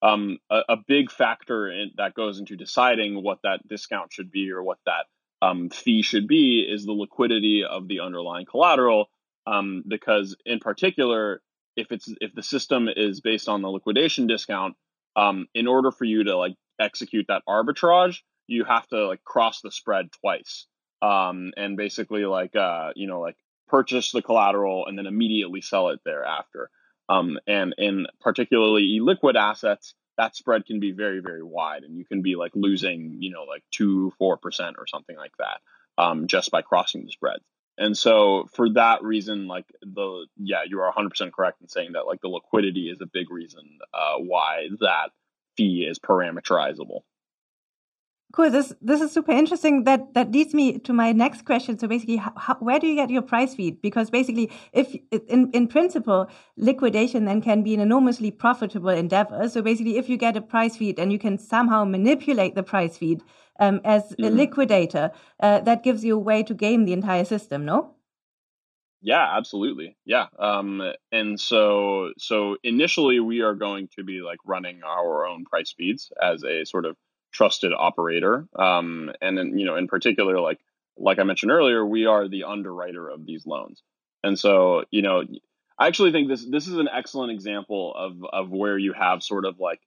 um a, a big factor in, that goes into deciding what that discount should be or what that um, fee should be is the liquidity of the underlying collateral. Um, because in particular if it's if the system is based on the liquidation discount um, in order for you to like execute that arbitrage you have to like cross the spread twice um, and basically like uh, you know like purchase the collateral and then immediately sell it thereafter. Um, and in particularly liquid assets, that spread can be very very wide, and you can be like losing you know like two four percent or something like that um, just by crossing the spreads. And so for that reason, like the yeah, you are 100% correct in saying that like the liquidity is a big reason uh, why that fee is parameterizable. Cool. This this is super interesting. That that leads me to my next question. So basically, how, where do you get your price feed? Because basically, if in in principle, liquidation then can be an enormously profitable endeavor. So basically, if you get a price feed and you can somehow manipulate the price feed um, as mm-hmm. a liquidator, uh, that gives you a way to game the entire system. No. Yeah, absolutely. Yeah. Um, and so so initially we are going to be like running our own price feeds as a sort of trusted operator. Um, and then, you know, in particular, like like I mentioned earlier, we are the underwriter of these loans. And so, you know, I actually think this this is an excellent example of of where you have sort of like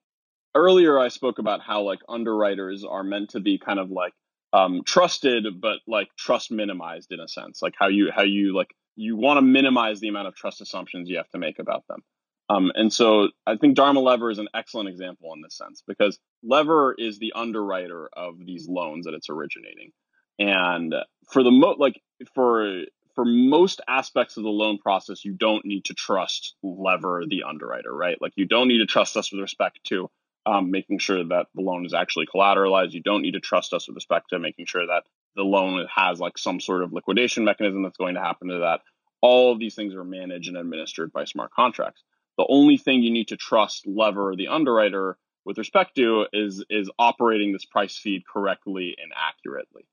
earlier I spoke about how like underwriters are meant to be kind of like um, trusted, but like trust minimized in a sense, like how you how you like you want to minimize the amount of trust assumptions you have to make about them. Um, and so I think Dharma Lever is an excellent example in this sense because Lever is the underwriter of these loans that it's originating. And for the mo like for for most aspects of the loan process, you don't need to trust Lever, the underwriter, right? Like you don't need to trust us with respect to um, making sure that the loan is actually collateralized. You don't need to trust us with respect to making sure that the loan has like some sort of liquidation mechanism that's going to happen to that. All of these things are managed and administered by smart contracts. The only thing you need to trust lever the underwriter with respect to is is operating this price feed correctly and accurately.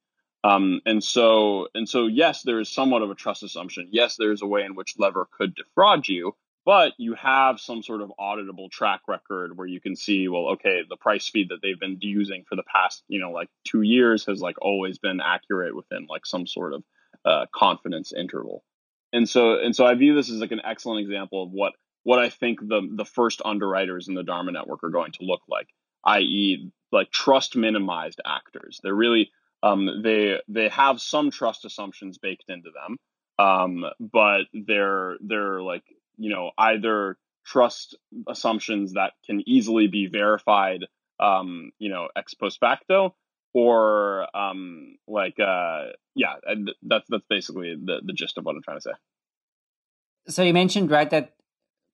Um, and so and so yes, there is somewhat of a trust assumption. Yes, there is a way in which lever could defraud you, but you have some sort of auditable track record where you can see, well, okay, the price feed that they've been using for the past, you know, like two years has like always been accurate within like some sort of uh, confidence interval. And so and so I view this as like an excellent example of what what I think the the first underwriters in the Dharma network are going to look like, i.e., like trust minimized actors. They're really um, they they have some trust assumptions baked into them, um, but they're they're like you know either trust assumptions that can easily be verified, um, you know, ex post facto, or um, like uh, yeah, that's that's basically the the gist of what I'm trying to say. So you mentioned right that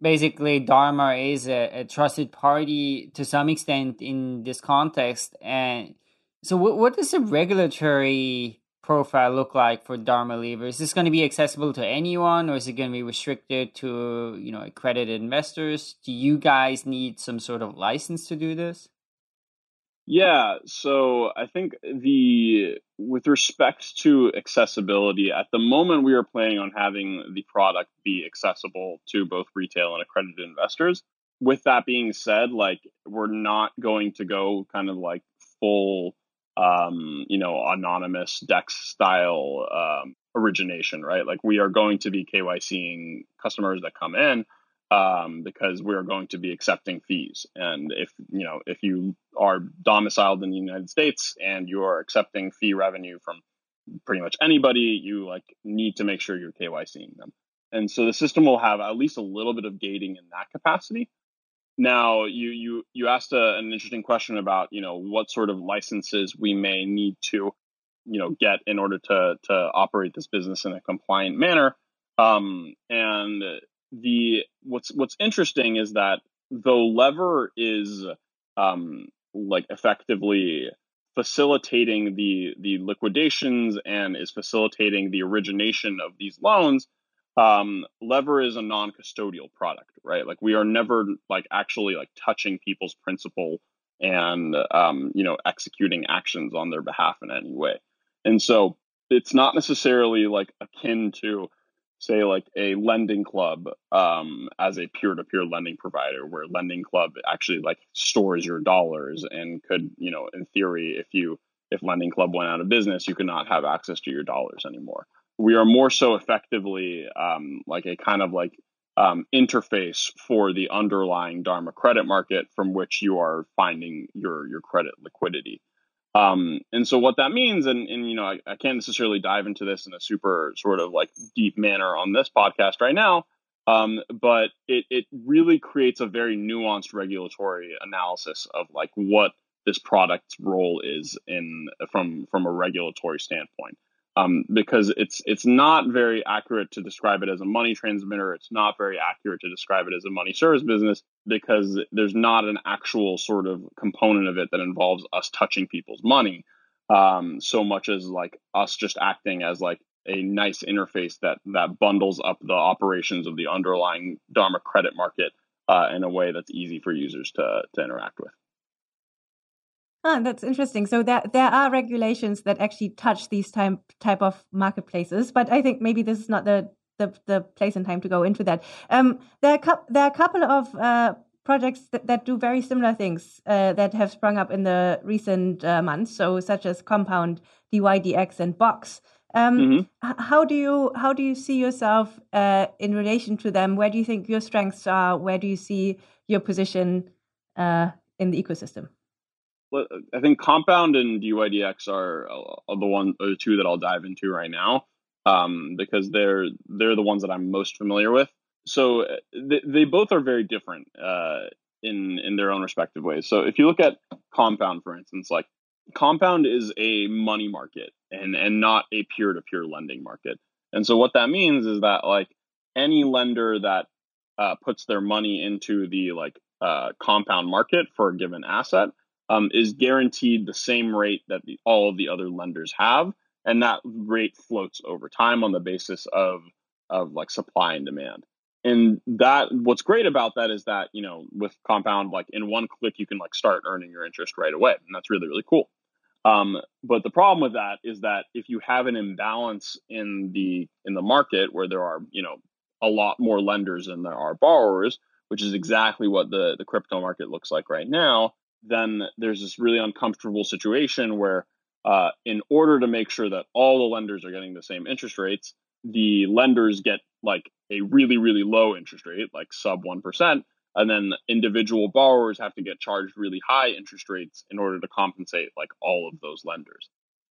basically Dharma is a, a, trusted party to some extent in this context. And so, what, what does the regulatory profile look like for Dharma Lever? Is this going to be accessible to anyone, or is it going to be restricted to you know accredited investors? Do you guys need some sort of license to do this? Yeah, so I think the with respect to accessibility, at the moment we are planning on having the product be accessible to both retail and accredited investors. With that being said, like we're not going to go kind of like full um, you know, anonymous DEX style um, origination, right? Like we are going to be KYCing customers that come in um, because we're going to be accepting fees. And if you know if you are domiciled in the United States and you are accepting fee revenue from pretty much anybody, you like need to make sure you're KYCing them. And so the system will have at least a little bit of gating in that capacity. Now, you you you asked a, an interesting question about you know what sort of licenses we may need to you know get in order to to operate this business in a compliant manner. Um, and the what's what's interesting is that though lever is um, like effectively facilitating the the liquidations and is facilitating the origination of these loans um, lever is a non-custodial product right? Like we are never like actually like touching people's principal and um, you know executing actions on their behalf in any way. And so it's not necessarily like akin to say like a lending club um, as a peer-to-peer lending provider where lending club actually like stores your dollars and could you know in theory if you if lending club went out of business you could not have access to your dollars anymore. We are more so effectively um, like a kind of like um, interface for the underlying dharma credit market from which you are finding your your credit liquidity Um, and so what that means, and, and you know, I, I can't necessarily dive into this in a super sort of like deep manner on this podcast right now, um, but it, it really creates a very nuanced regulatory analysis of like what this product's role is in from from a regulatory standpoint. Um, because it's it's not very accurate to describe it as a money transmitter. It's not very accurate to describe it as a money service business because there's not an actual sort of component of it that involves us touching people's money um, so much as like us just acting as like a nice interface that that bundles up the operations of the underlying Dharma credit market uh, in a way that's easy for users to to interact with. Ah, that's interesting. So there there are regulations that actually touch these type type of marketplaces, but I think maybe this is not the the, the place and time to go into that. Um, there are cu- there are a couple of uh, projects that, that do very similar things uh, that have sprung up in the recent uh, months. So such as Compound, DYDX, and Box. Um, mm-hmm. How do you how do you see yourself uh, in relation to them? Where do you think your strengths are? Where do you see your position uh, in the ecosystem? I think Compound and DYDX are, are the one, or the two that I'll dive into right now, um, because they're they're the ones that I'm most familiar with. So uh, they, they both are very different uh, in in their own respective ways. So if you look at Compound, for instance, like Compound is a money market and and not a peer to peer lending market. And so what that means is that like any lender that uh, puts their money into the like uh, compound market for a given asset um, is guaranteed the same rate that the, all of the other lenders have, and that rate floats over time on the basis of of like supply and demand. And that what's great about that is that you know with compound like in one click you can like start earning your interest right away, and that's really really cool. Um, but the problem with that is that if you have an imbalance in the in the market where there are you know a lot more lenders than there are borrowers, which is exactly what the the crypto market looks like right now, then there's this really uncomfortable situation where, uh, in order to make sure that all the lenders are getting the same interest rates, the lenders get like a really, really low interest rate, like sub 1%. And then individual borrowers have to get charged really high interest rates in order to compensate like all of those lenders.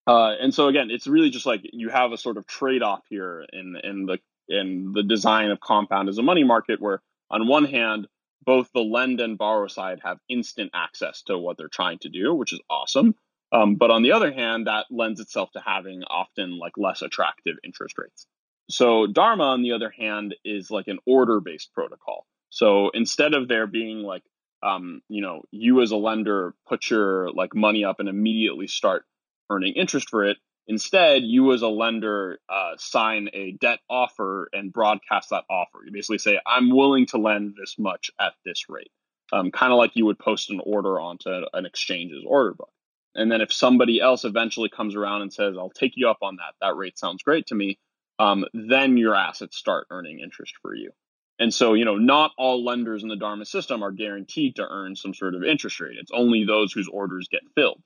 Uh, and so again, it's really just like you have a sort of trade-off here in in the in the design of compound as a money market, where on one hand, both the lend and borrow side have instant access to what they're trying to do, which is awesome. Um, but on the other hand, that lends itself to having often like less attractive interest rates. So Dharma, on the other hand, is like an order based protocol. So instead of there being like, um, you know, you as a lender put your like money up and immediately start earning interest for it, Instead, you as a lender uh, sign a debt offer and broadcast that offer. You basically say, I'm willing to lend this much at this rate, um, kind of like you would post an order onto an exchange's order book. And then if somebody else eventually comes around and says, I'll take you up on that, that rate sounds great to me, um, then your assets start earning interest for you. And so, you know, not all lenders in the Dharma system are guaranteed to earn some sort of interest rate. It's only those whose orders get filled.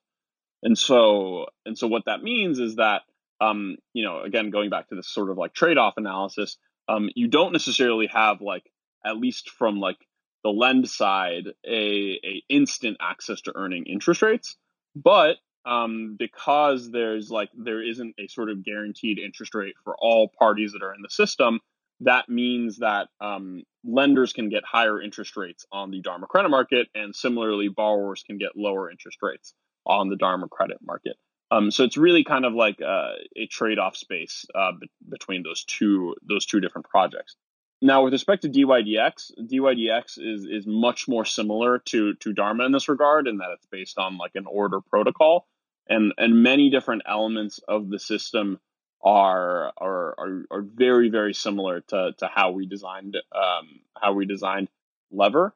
And so, and so what that means is that, um, you know, again, going back to this sort of like trade-off analysis, um, you don't necessarily have like, at least from like the lend side, a, a instant access to earning interest rates. But um, because there's like, there isn't a sort of guaranteed interest rate for all parties that are in the system, that means that um, lenders can get higher interest rates on the Dharma credit market, and similarly, borrowers can get lower interest rates on the Dharma credit market. Um, so it's really kind of like uh, a trade-off space uh, be- between those two those two different projects. Now, with respect to DYDX, DYDX is is much more similar to to Dharma in this regard, in that it's based on like an order protocol, and and many different elements of the system are are are, are very very similar to to how we designed um, how we designed Lever.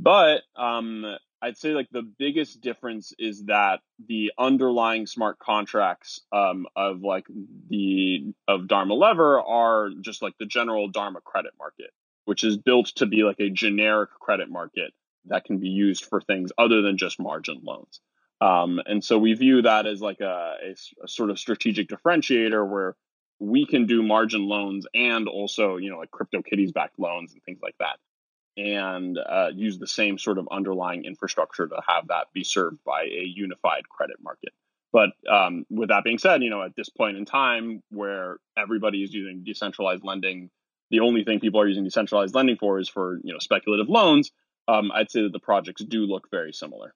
But um, I'd say like the biggest difference is that the underlying smart contracts um, of like the of Dharma Lever are just like the general Dharma credit market, which is built to be like a generic credit market that can be used for things other than just margin loans. Um, and so we view that as like a, a, a sort of strategic differentiator where we can do margin loans and also you know like crypto kitties backed loans and things like that and uh, use the same sort of underlying infrastructure to have that be served by a unified credit market. But um, with that being said, you know, at this point in time where everybody is using decentralized lending, the only thing people are using decentralized lending for is for you know speculative loans. Um, I'd say that the projects do look very similar.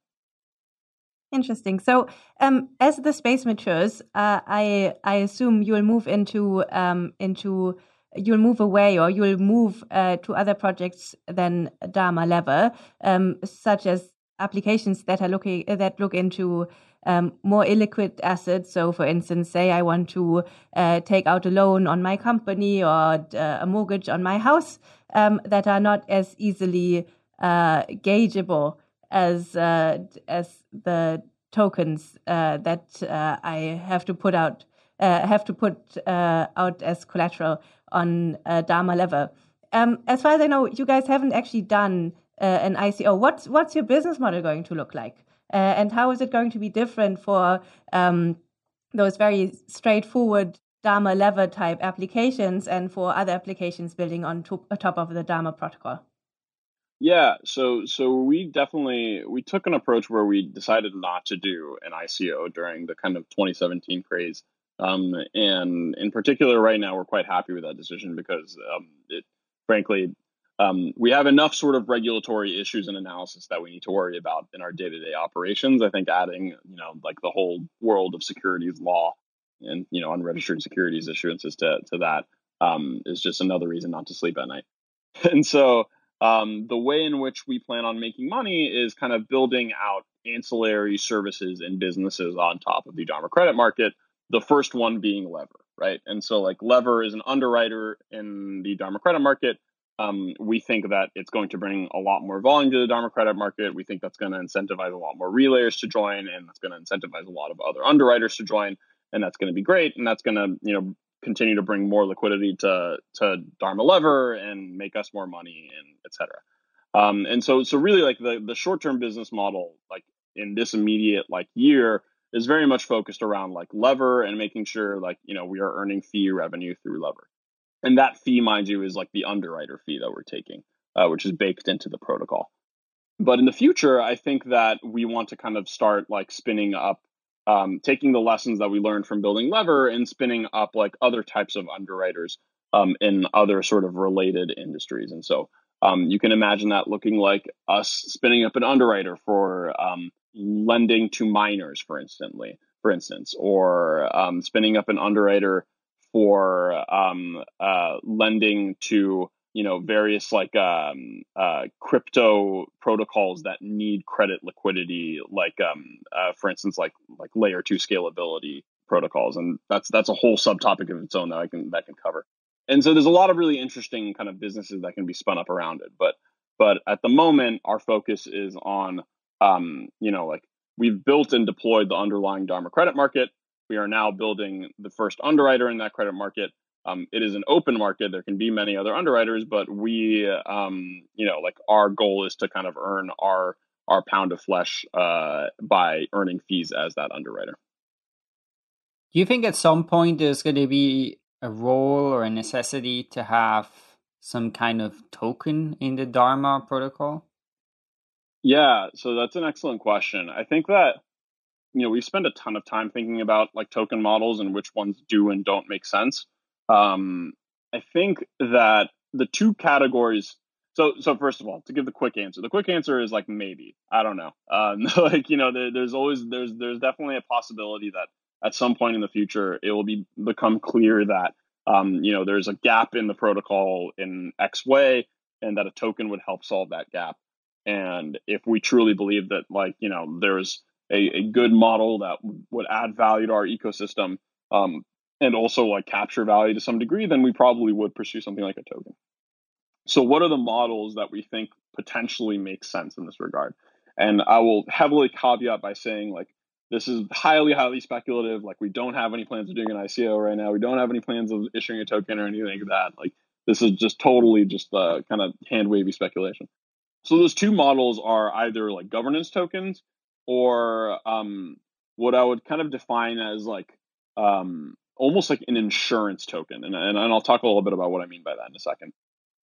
Interesting. So, um, as the space matures, uh, I I assume you'll move into um, into you'll move away or you'll move uh, to other projects than Dharma Lever, um, such as applications that are looking that look into um, more illiquid assets. So, for instance, say I want to uh, take out a loan on my company or uh, a mortgage on my house um, that are not as easily uh, gaugeable as uh, as the tokens uh, that uh, I have to put out uh, have to put uh, out as collateral on Dharma Lever. Um, as far as I know, you guys haven't actually done an ICO. What's what's your business model going to look like, and how is it going to be different for um, those very straightforward Dharma Lever type applications and for other applications building on top of the Dharma protocol? Yeah, so so we definitely we took an approach where we decided not to do an ICO during the kind of 2017 craze, um, and in particular, right now we're quite happy with that decision because um, it, frankly, um, we have enough sort of regulatory issues and analysis that we need to worry about in our day-to-day operations. I think adding you know like the whole world of securities law and you know unregistered securities issuances to to that um, is just another reason not to sleep at night, and so. Um, the way in which we plan on making money is kind of building out ancillary services and businesses on top of the Dharma credit market. The first one being Lever, right? And so, like, Lever is an underwriter in the Dharma credit market. Um, we think that it's going to bring a lot more volume to the Dharma credit market. We think that's going to incentivize a lot more relayers to join, and that's going to incentivize a lot of other underwriters to join, and that's going to be great. And that's going to, you know, continue to bring more liquidity to to Dharma Lever and make us more money and etc. Um, and so so really like the the short term business model like in this immediate like year is very much focused around like lever and making sure like you know we are earning fee revenue through lever and that fee mind you is like the underwriter fee that we're taking uh, which is baked into the protocol but in the future i think that we want to kind of start like spinning up um, taking the lessons that we learned from building Lever and spinning up like other types of underwriters um, in other sort of related industries. And so um, you can imagine that looking like us spinning up an underwriter for um, lending to miners, for instantly, for instance, or um, spinning up an underwriter for um, uh, lending to you know various like um, uh, crypto protocols that need credit liquidity like um, uh, for instance like like layer two scalability protocols and that's that's a whole subtopic of its own that i can that can cover. And so there's a lot of really interesting kind of businesses that can be spun up around it but but at the moment our focus is on um, you know like we've built and deployed the underlying dharma credit market we are now building the first underwriter in that credit market um, it is an open market. There can be many other underwriters, but we, um, you know, like our goal is to kind of earn our our pound of flesh uh, by earning fees as that underwriter. Do you think at some point there's going to be a role or a necessity to have some kind of token in the Dharma protocol? Yeah, so that's an excellent question. I think that you know we spend a ton of time thinking about like token models and which ones do and don't make sense. Um, I think that the two categories. So, so first of all, to give the quick answer, the quick answer is like maybe. I don't know. Um, like you know, there, there's always there's there's definitely a possibility that at some point in the future it will be become clear that um, you know there's a gap in the protocol in X way, and that a token would help solve that gap. And if we truly believe that, like you know, there's a, a good model that would add value to our ecosystem, um, and also like capture value to some degree, then we probably would pursue something like a token. So, what are the models that we think potentially make sense in this regard? And I will heavily caveat by saying, like, this is highly, highly speculative. Like, we don't have any plans of doing an ICO right now. We don't have any plans of issuing a token or anything like that. Like, this is just totally just uh, kind of hand wavy speculation. So, those two models are either like governance tokens or um, what I would kind of define as like um, almost like an insurance token. And, and, and I'll talk a little bit about what I mean by that in a second.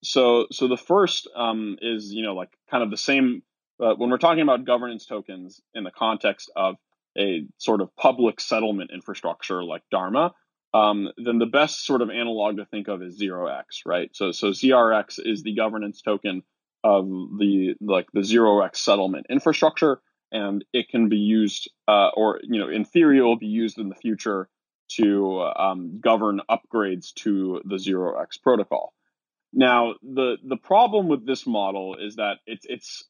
so so the first um, is you know like kind of the same uh, when we're talking about governance tokens in the context of a sort of public settlement infrastructure like Dharma, um, then the best sort of analog to think of is zero X, right? So so ZRX is the governance token of the like the zero X settlement infrastructure, and it can be used, uh, or you know, in theory, it will be used in the future to um, govern upgrades to the zero X protocol. Now, the the problem with this model is that it's it's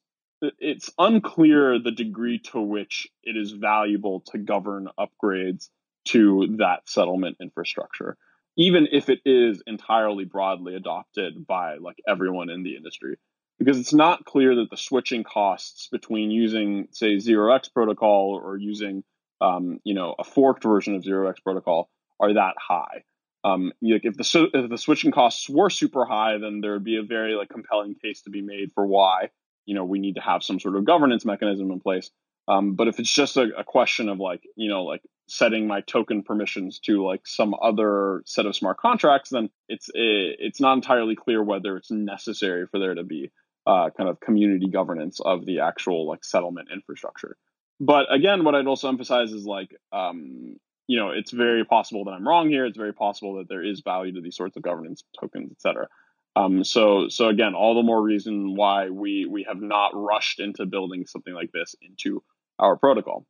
it's unclear the degree to which it is valuable to govern upgrades to that settlement infrastructure, even if it is entirely broadly adopted by like everyone in the industry. Because it's not clear that the switching costs between using, say, zero X protocol or using, um, you know, a forked version of zero X protocol are that high. Um, like if the if the switching costs were super high, then there would be a very like compelling case to be made for why you know we need to have some sort of governance mechanism in place um, but if it's just a, a, question of like you know like setting my token permissions to like some other set of smart contracts then it's it's not entirely clear whether it's necessary for there to be uh, kind of community governance of the actual like settlement infrastructure. But again what i'd also emphasize is like um, you know it's very possible that i'm wrong here. It's very possible that there is value to these sorts of governance tokens et cetera. Um, so, so again, all the more reason why we we have not rushed into building something like this into our protocol.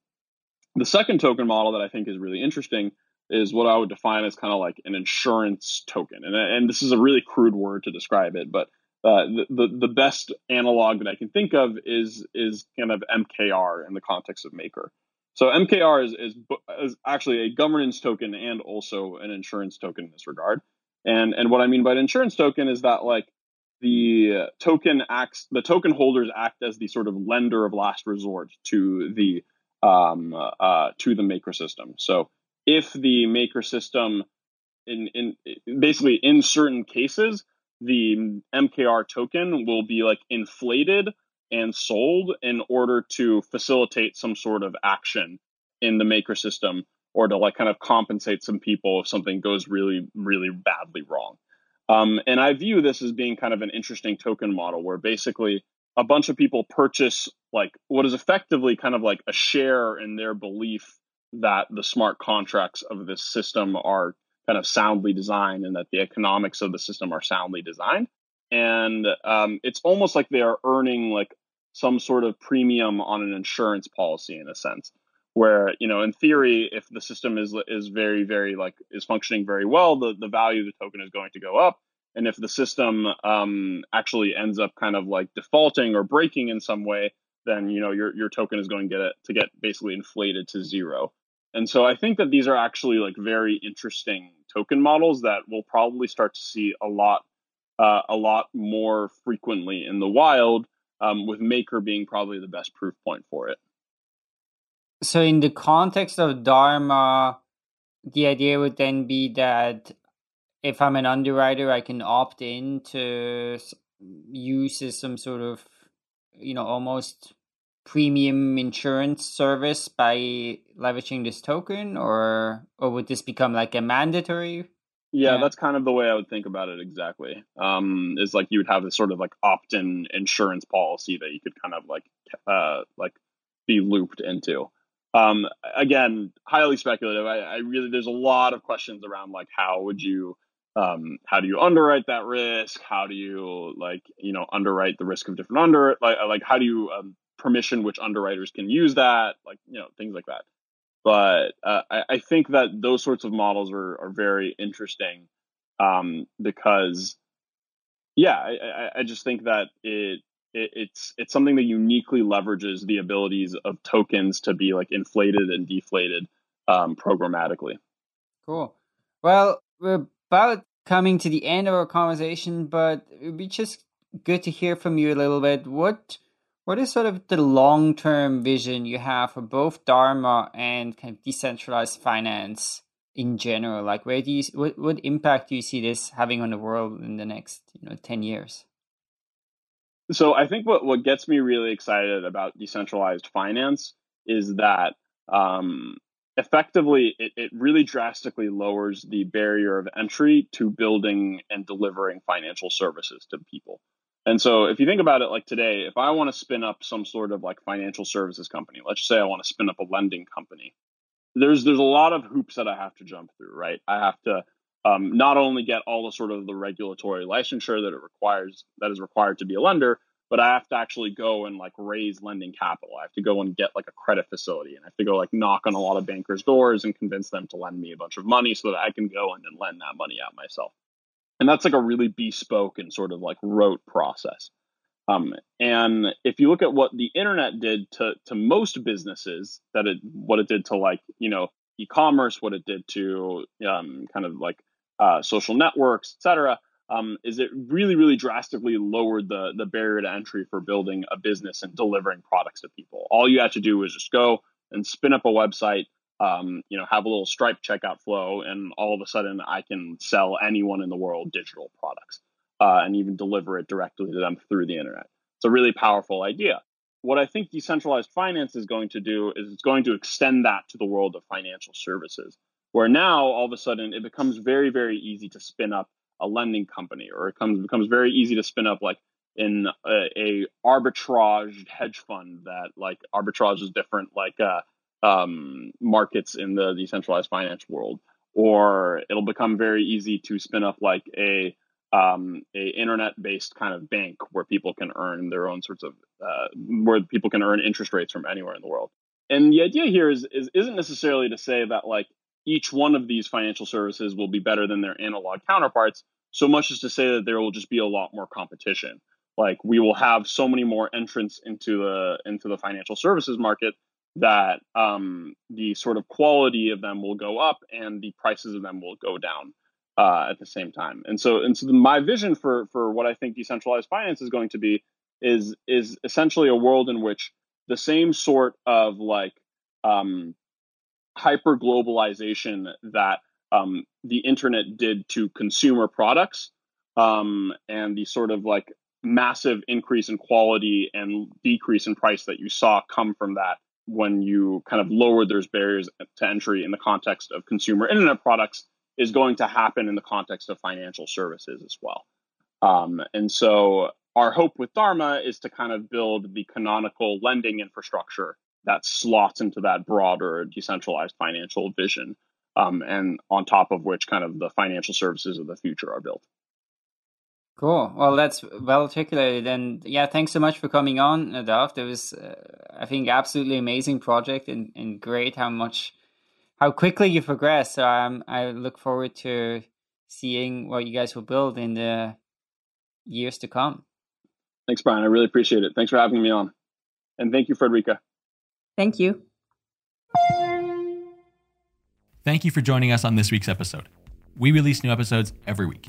The second token model that I think is really interesting is what I would define as kind of like an insurance token, and and this is a really crude word to describe it, but uh, the, the the best analog that I can think of is is kind of MKR in the context of Maker. So MKR is, is, is actually a governance token and also an insurance token in this regard. And and what I mean by an insurance token is that like the token acts the token holders act as the sort of lender of last resort to the um, uh, to the maker system. So if the maker system in in basically in certain cases the MKR token will be like inflated and sold in order to facilitate some sort of action in the maker system or to like kind of compensate some people if something goes really, really badly wrong. Um, and I view this as being kind of an interesting token model where basically a bunch of people purchase like what is effectively kind of like a share in their belief that the smart contracts of this system are kind of soundly designed and that the economics of the system are soundly designed. And um, it's almost like they are earning like some sort of premium on an insurance policy in a sense where you know in theory if the system is is very very like is functioning very well the, the value of the token is going to go up and if the system um, actually ends up kind of like defaulting or breaking in some way then you know your, your token is going to get it to get basically inflated to zero and so i think that these are actually like very interesting token models that we'll probably start to see a lot uh, a lot more frequently in the wild um, with maker being probably the best proof point for it. So in the context of Dharma, the idea would then be that if I'm an underwriter, I can opt in to use some sort of, you know, almost premium insurance service by leveraging this token, or or would this become like a mandatory? Yeah, yeah, that's kind of the way I would think about it exactly. Um, is like you would have this sort of like opt-in insurance policy that you could kind of like uh like be looped into. Um, again, highly speculative. I, I, really there's a lot of questions around like how would you um, how do you underwrite that risk? How do you like you know underwrite the risk of different under like like how do you um, permission which underwriters can use that like you know things like that. But uh, I, I, think that those sorts of models are are very interesting um, because yeah, I, I just think that it it, it's it's something that uniquely leverages the abilities of tokens to be like inflated and deflated um, programmatically. Cool. Well, we're about coming to the end of our conversation, but it'd be just good to hear from you a little bit. What what is sort of the long term vision you have for both Dharma and kind of decentralized finance in general? Like, where do you what what impact do you see this having on the world in the next you know ten years? So I think what, what gets me really excited about decentralized finance is that um, effectively it, it really drastically lowers the barrier of entry to building and delivering financial services to people. And so if you think about it like today, if I want to spin up some sort of like financial services company, let's say I want to spin up a lending company, there's there's a lot of hoops that I have to jump through, right? I have to um, not only get all the sort of the regulatory licensure that it requires that is required to be a lender, but I have to actually go and like raise lending capital. I have to go and get like a credit facility and I have to go like knock on a lot of bankers' doors and convince them to lend me a bunch of money so that I can go and then lend that money out myself. And that's like a really bespoke and sort of like rote process. Um, and if you look at what the internet did to to most businesses, that it what it did to like you know e-commerce, what it did to um, kind of like uh, social networks, et cetera, um, is it really, really drastically lowered the the barrier to entry for building a business and delivering products to people. All you have to do is just go and spin up a website, um, you know, have a little Stripe checkout flow, and all of a sudden I can sell anyone in the world digital products uh, and even deliver it directly to them through the internet. It's a really powerful idea. What I think decentralized finance is going to do is it's going to extend that to the world of financial services, where now all of a sudden it becomes very, very easy to spin up a lending company, or it comes becomes very easy to spin up like in a, a arbitrage hedge fund that like arbitrage is different like uh, um, markets in the decentralized finance world, or it'll become very easy to spin up like a um, a internet based kind of bank where people can earn their own sorts of uh, where people can earn interest rates from anywhere in the world. And the idea here is, is isn't necessarily to say that like each one of these financial services will be better than their analog counterparts, so much as to say that there will just be a lot more competition. Like we will have so many more entrants into the into the financial services market that um, the sort of quality of them will go up and the prices of them will go down uh, at the same time. And so, and so, the, my vision for for what I think decentralized finance is going to be is is essentially a world in which the same sort of like um, hyper globalization that um, the internet did to consumer products um, and the sort of like massive increase in quality and decrease in price that you saw come from that when you kind of lower those barriers to entry in the context of consumer internet products is going to happen in the context of financial services as well. Um, and so our hope with Dharma is to kind of build the canonical lending infrastructure that slots into that broader decentralized financial vision, um, and on top of which kind of the financial services of the future are built. Cool. Well, that's well articulated, and yeah, thanks so much for coming on, Nadav. It was, uh, I think, absolutely amazing project, and, and great how much, how quickly you progress. So um, I look forward to seeing what you guys will build in the years to come. Thanks, Brian. I really appreciate it. Thanks for having me on, and thank you, Friederike. Thank you. Thank you for joining us on this week's episode. We release new episodes every week.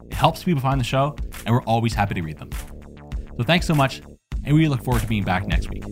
Helps people find the show, and we're always happy to read them. So thanks so much, and we look forward to being back next week.